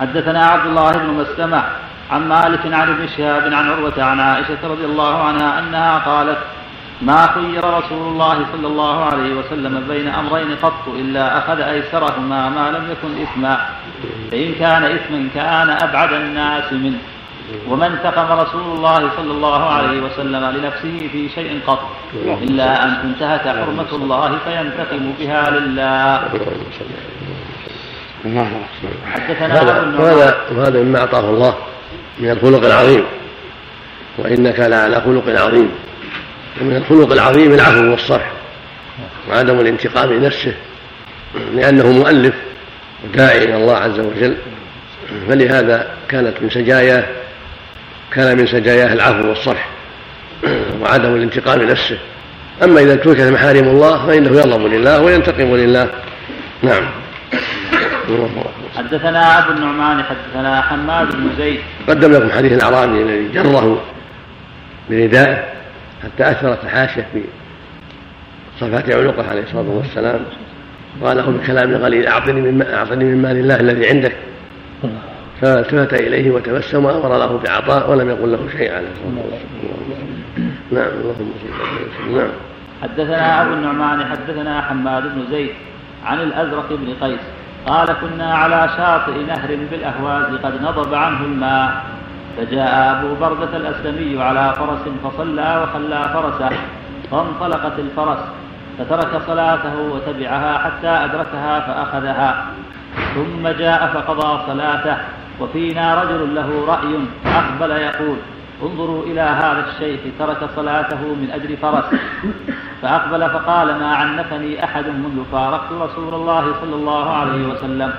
حدثنا عبد الله بن مسلمة عن مالك عن ابن شهاب عن عروة عن عائشة رضي الله عنها أنها قالت ما خير رسول الله صلى الله عليه وسلم بين أمرين قط إلا أخذ أيسرهما ما لم يكن إثما. فإن كان إثما كان أبعد الناس منه. وما انتقم رسول الله صلى الله عليه وسلم لنفسه في شيء قط إلا أن تنتهك حرمة الله فينتقم بها لله. حدثنا هذا وهذا مما أعطاه الله. من الخلق العظيم وإنك لعلى خلق عظيم ومن الخلق العظيم العفو والصفح وعدم الانتقام لنفسه لأنه مؤلف وداعي إلى الله عز وجل. فلهذا كانت من سجاياه كان من سجاياه العفو والصفح وعدم الانتقام لنفسه. أما إذا انتهكت محارم الله فإنه يغضب لله وينتقم لله. نعم. حدثنا أبو النعمان حدثنا حماد بن زيد. قدم لكم حديث الأعرابي الذي جره بردائه حتى أثرت الحاشية في صفات عنقه عليه الصلاة والسلام. قال له بكلام غليل أعطني من أعطني من مال الله الذي عندك. فألتفت إليه وتبسم وأمر له بعطاء ولم يقل له شيء عليه الصلاه والسلام نعم اللهم صل نعم. حدثنا أبو النعمان حدثنا حماد بن زيد. عن الأزرق بن قيس. قال كنا على شاطئ نهر بالأهواز قد نضب عنه الماء. فجاء أبو بردة الأسلمي على فرس فصلى وخلى فرسه فانطلقت الفرس فترك صلاته وتبعها حتى أدركها فأخذها. ثم جاء فقضى صلاته وفينا رجل له رأي أقبل يقول انظروا إلى هذا الشيخ ترك صلاته من أجل فرس. فأقبل فقال ما عنفني أحد منذ فارقت رسول الله صلى الله عليه وسلم.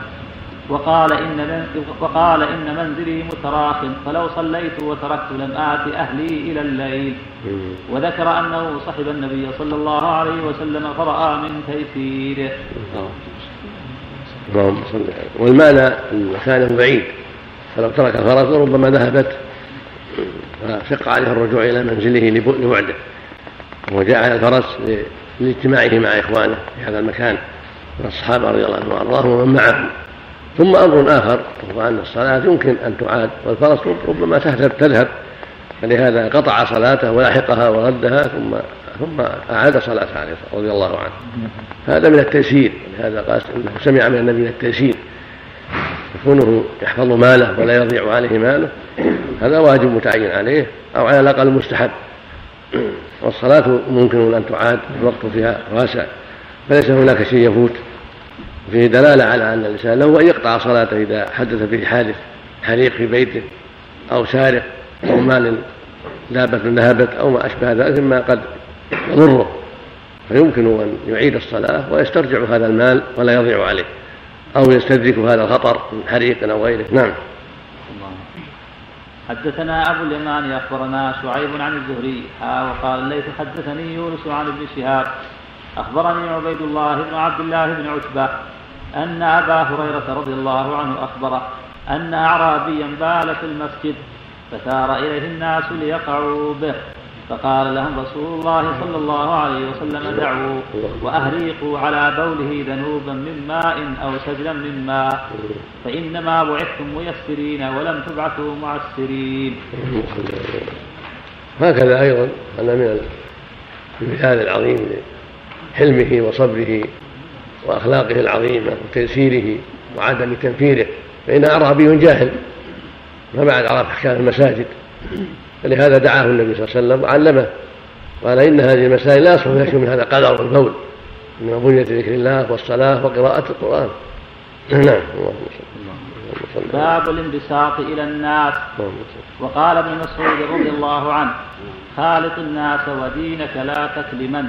وقال إن وقال إن منزلي متراخ فلو صليت وتركت لم آت أهلي إلى الليل. وذكر أنه صحب النبي صلى الله عليه وسلم فرأى من تيسيره. اللهم صل والمعنى إن مكانه بعيد فلو ترك فرسه ربما ذهبت. فشق عليه الرجوع إلى منزله لبعده وجاء على الفرس لاجتماعه مع إخوانه في هذا المكان من الصحابة رضي الله عنهم وأرضاهم ومن معهم. ثم أمر آخر وهو أن الصلاة يمكن أن تعاد والفرس ربما تذهب تذهب فلهذا قطع صلاته ولاحقها وردها ثم ثم أعاد صلاته عليه رضي الله عنه. هذا من التيسير. لهذا قال إنه سمع من النبي التيسير. كونه يحفظ ماله ولا يضيع عليه ماله هذا واجب متعين عليه أو على الأقل مستحب. والصلاة ممكن أن تعاد الوقت فيها واسع فليس هناك شيء يفوت. فيه دلالة على أن الإنسان له ان يقطع صلاته إذا حدث به حادث حريق في بيته أو سارق أو مال دابة ذهبت أو ما أشبه ذلك مما قد يضره فيمكن أن يعيد الصلاة ويسترجع هذا المال ولا يضيع عليه. أو يستدرك هذا الخطر من حريق أو غيره. نعم. حدثنا أبو اليمان أخبرنا شعيب عن الزهري. وقال الليث حدثني يونس عن ابن شهاب. أخبرني عبيد الله بن عبد الله بن عتبة أن أبا هريرة رضي الله عنه أخبره أن أعرابيا بال في المسجد فسار إليه الناس ليقعوا به. فقال لهم رسول الله صلى الله عليه وسلم دعوا وأهريقوا على بوله ذنوبا من ماء أو سجلا من ماء فإنما بعثتم ميسرين ولم تبعثوا معسرين. هكذا أيضا أن من المثال العظيم لحلمه وصبره وأخلاقه العظيمة وتيسيره وعدم تنفيره فإن أعرابي جاهل ما بعد عرف أحكام المساجد. فلهذا دعاه النبي صلى الله عليه وسلم وعلمه. قال إن هذه المسائل لا يصح فيها من هذا قدر البول من بنية ذكر الله والصلاة وقراءة القرآن. نعم. باب الانبساط إلى الناس. وقال ابن مسعود رضي الله عنه خالط الناس ودينك لا تكلمن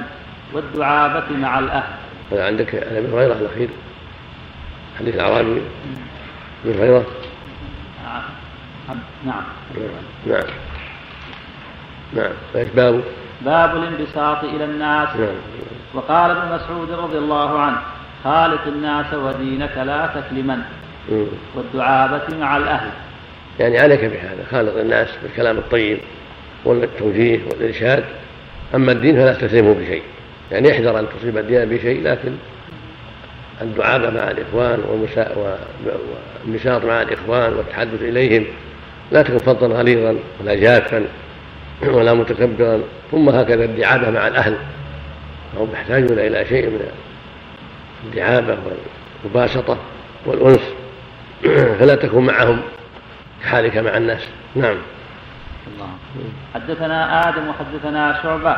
والدعابة مع الأهل. هذا عندك عن أبي هريرة الأخير. حديث الأعرابي. أبي هريرة. نعم. نعم. نعم. إيش باب. باب الانبساط إلى الناس. نعم. وقال ابن مسعود رضي الله عنه خالط الناس ودينك لا تكلمن. والدعابة مع الأهل. يعني عليك بهذا خالط الناس بالكلام الطيب والتوجيه والإرشاد. أما الدين فلا تسلمه بشيء. يعني احذر أن تصيب الدين بشيء لكن الدعابة مع الإخوان والنشاط مع الإخوان والتحدث إليهم لا تكن فظا غليظا ولا جافا. ولا متكبرا ثم هكذا الدعابة مع الأهل. فهم يحتاجون إلى شيء من الدعابة والمباسطة والأنس. فلا تكن معهم كحالك مع الناس. نعم. الله. حدثنا آدم وحدثنا شعبة.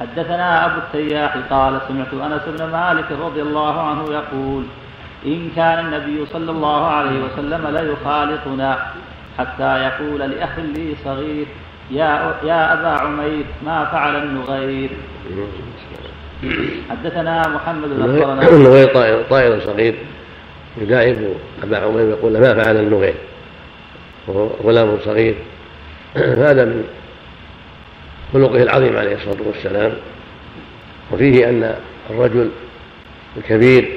حدثنا أبو التياح قال سمعت أنس بن مالك رضي الله عنه يقول إن كان النبي صلى الله عليه وسلم ليخالطنا حتى يقول لأخ لي صغير يا يا أبا عمير ما فعل النغير. حدثنا محمد أخبرنا النغير طائر طائر صغير. يداعب أبا عمير يقول ما فعل النغير. وهو غلام صغير. هذا من خلقه العظيم عليه الصلاة والسلام. وفيه أن الرجل الكبير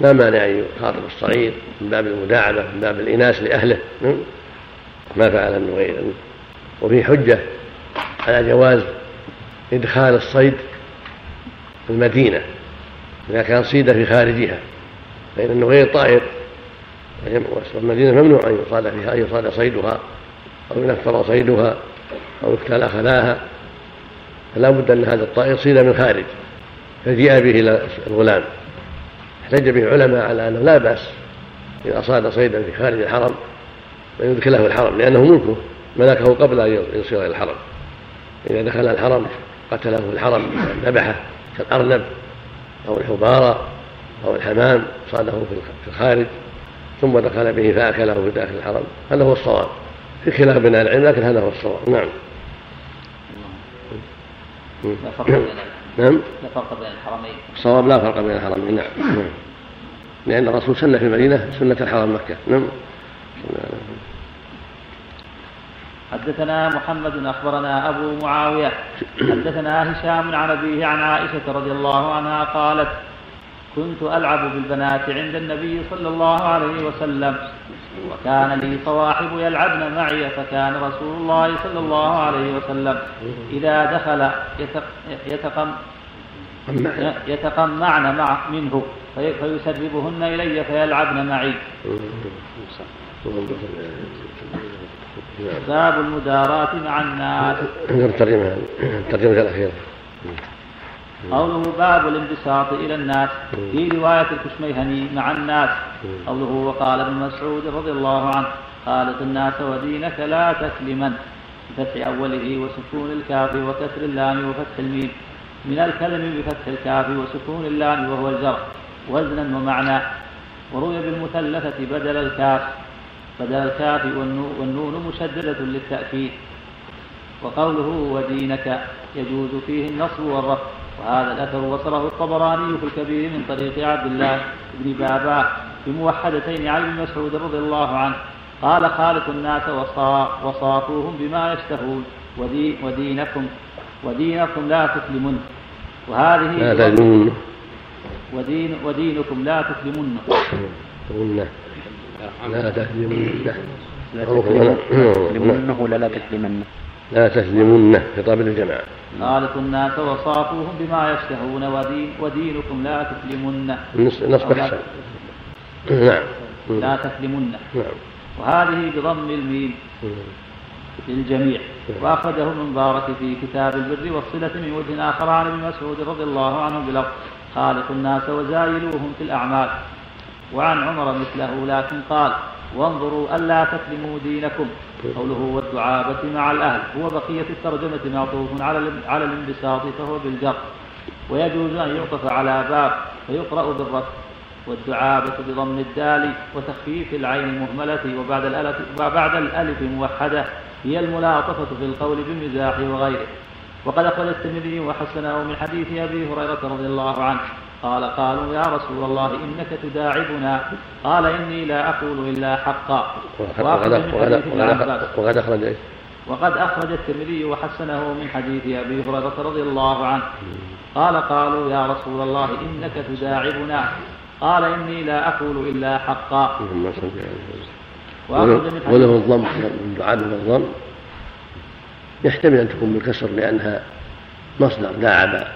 لا مانع أن يخاطب الصغير من باب المداعبة من باب الإناس لأهله. ما فعل النغير. وفيه حجة على جواز إدخال الصيد في المدينة إذا كان صيد في خارجها فإن النغير طائر والمدينة ممنوع أن يصاد فيها أن يصاد صيدها أو ينفر صيدها أو يقتل خلاها فلا بد أن هذا الطائر صيد من خارج فجيء به إلى الغلام. احتج به العلماء على أنه لا بأس إذا أصاد صيدا في خارج الحرم أن يدخله الحرم لأنه ملكه. ملكه قبل أن يصير إلى الحرم. إذا دخل الحرم قتله في الحرم ذبحه كالأرنب أو الحبارة أو الحمام صاده في الخارج ثم دخل به فأكله في داخل الحرم. هذا هو الصواب. في خلاف بين العلم لكن هذا هو الصواب. نعم. لا فرق بين نعم. لا فرق بين الحرمين. الصواب لا فرق بين الحرمين. نعم. لأن الرسول سن في المدينة سنة الحرم مكة. نعم. حدثنا محمد أخبرنا أبو معاوية. حدثنا هشام عن أبيه عن عائشة رضي الله عنها قالت كنت ألعب بالبنات عند النبي صلى الله عليه وسلم وكان لي صواحب يلعبن معي فكان رسول الله صلى الله عليه وسلم. إذا دخل يتقم يتقمعن مع منه فيسربهن إلي فيلعبن معي. باب المداراة مع الناس. الترجمة الترجمة الأخيرة قوله باب الانبساط إلى الناس. في رواية الكشميهني مع الناس. قوله وقال ابن مسعود رضي الله عنه خالق الناس ودينك لا تكلمن بفتح أوله وسكون الكاف وكسر اللام وفتح الميم. من الكلم بفتح الكاف وسكون اللام وهو الجر وزنا ومعنى. وروي بالمثلثة بدل الكاف. بدل الكاف والنون مشددة للتأكيد. وقوله ودينك يجوز فيه النصب والرفع. وهذا الأثر وصله الطبراني في الكبير من طريق عبد الله بن بابا بموحدتين عن ابن مسعود رضي الله عنه. قال خالق الناس وصافوهم بما يشتهون. ودي ودينكم ودينكم لا تسلمون وهذه لا ودين ودينكم لا تسلمن. لا تهزمن لا تسلمنه لا تسلمنه لا تسلمن خطاب الجماعة خالق الناس وصافوهم بما يشتهون ودين ودينكم لا تسلمن. نصب أو لا- أحسن. نعم. لا تسلمن. نعم. وهذه بضم الميم للجميع. وأخرجه المبارك في كتاب البر والصلة من وجه آخر عن ابن مسعود رضي الله عنه بلفظ خالق الناس وزايلوهم في الأعمال. وعن عمر مثله لكن قال وانظروا ألا تسلموا دينكم. قوله والدعابة مع الأهل. هو بقية الترجمة معطوف على على الانبساط فهو بالجر. ويجوز أن يعطف على باب فيقرأ بالرفع والدعابة بضم الدال وتخفيف العين المهملة وبعد الألف وبعد الألف موحدة هي الملاطفة في القول بالمزاح وغيره. وقد أخرج الترمذي وحسنه من حديث أبي هريرة رضي الله عنه. قال قالوا يا رسول الله إنك تداعبنا. قال إني لا أقول إلا حقا. وقد أخرج إيش؟ وقد أخرج الترمذي وحسنه من حديث أبي هريرة رضي الله عنه. قال قالوا يا رسول الله إنك تداعبنا. قال إني لا أقول إلا حقا. محمد. وأخرج من وله- وله حديث الضم الدعاء بالضم يحتمل أن تكون بالكسر لأنها مصدر داعب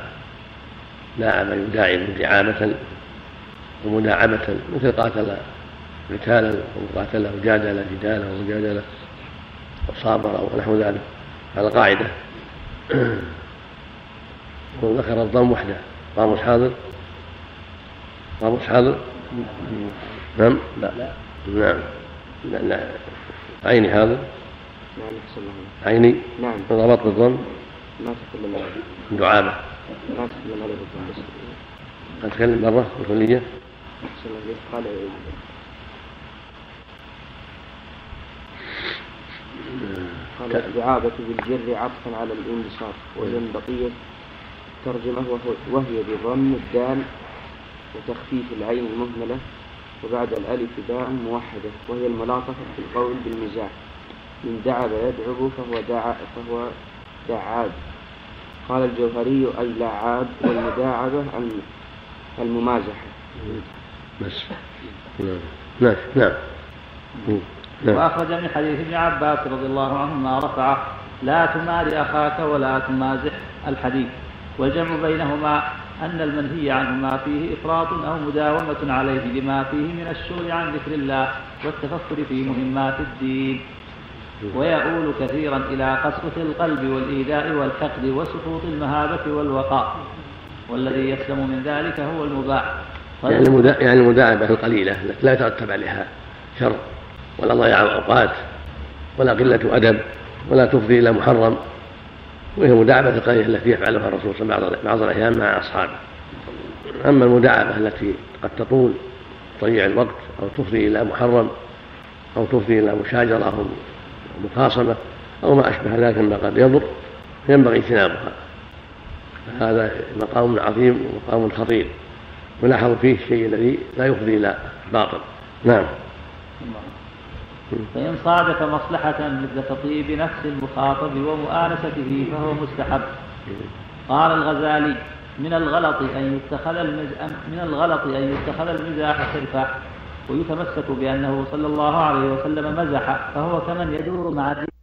داعب يداعب دعابة ومداعبة مثل قاتل قتالا وقاتل وجادل جدالا ومجادلة وصابر ونحو ذلك. على قاعدة. وذكر الضم وحده. قاموس حاضر؟ قاموس حاضر؟ نعم؟ لا. نعم. لا. لا عيني هذا نعم. عيني؟ نعم. ضبط بالضم ما تكلم عليه أتكلم مرة بالكلية. قال قال الدعابة بالجر عطفا على الانبساط بقية ترجمة وهي بضم الدال وتخفيف العين المهملة وبعد الألف باء موحدة. وهي الملاطفة في القول بالمزاح. من دعب يدعب فهو دعا فهو دعاب قال الجوهري أي لعاب والمداعبة الم- الممازحة. بس. نعم. نعم. نعم. نعم. وأخرج من حديث ابن عباس رضي الله عنهما رفعه لا تماري أخاك ولا تمازح الحديث. والجمع بينهما أن المنهي عنهما فيه إفراط أو مداومة عليه لما فيه من الشغل عن ذكر الله والتفكر في مهمات الدين. ويؤول كثيرا إلى قسوة القلب والإيذاء والحقد وسقوط المهابة والوقاء. والذي يسلم من ذلك هو المباح. يعني المدا... يعني المداعبة القليلة التي لا يترتب عليها شر ولا ضياع أوقات ولا قلة أدب ولا تفضي إلى محرم. وهي المداعبة القليلة التي يفعلها الرسول صلى الله عليه وسلم بعض الأحيان مع أصحابه. أما المداعبة التي قد تطول تضيع الوقت أو تفضي إلى محرم أو تفضي إلى مشاجرة أو مخاصمة أو ما أشبه ذلك مما قد يضر ينبغي اجتنابها. هذا مقام عظيم ومقام خطير ولاحظوا فيه الشيء الذي لا يفضي إلى باطل. نعم. فإن صادف مصلحة مثل تطيب نفس المخاطب ومؤانسته فهو مستحب. قال الغزالي من الغلط أن يتخذ المز... من الغلط أن يتخذ المزاح حرفة ويتمسك بأنه صلى الله عليه وسلم مزح فهو كمن يدور مع الريح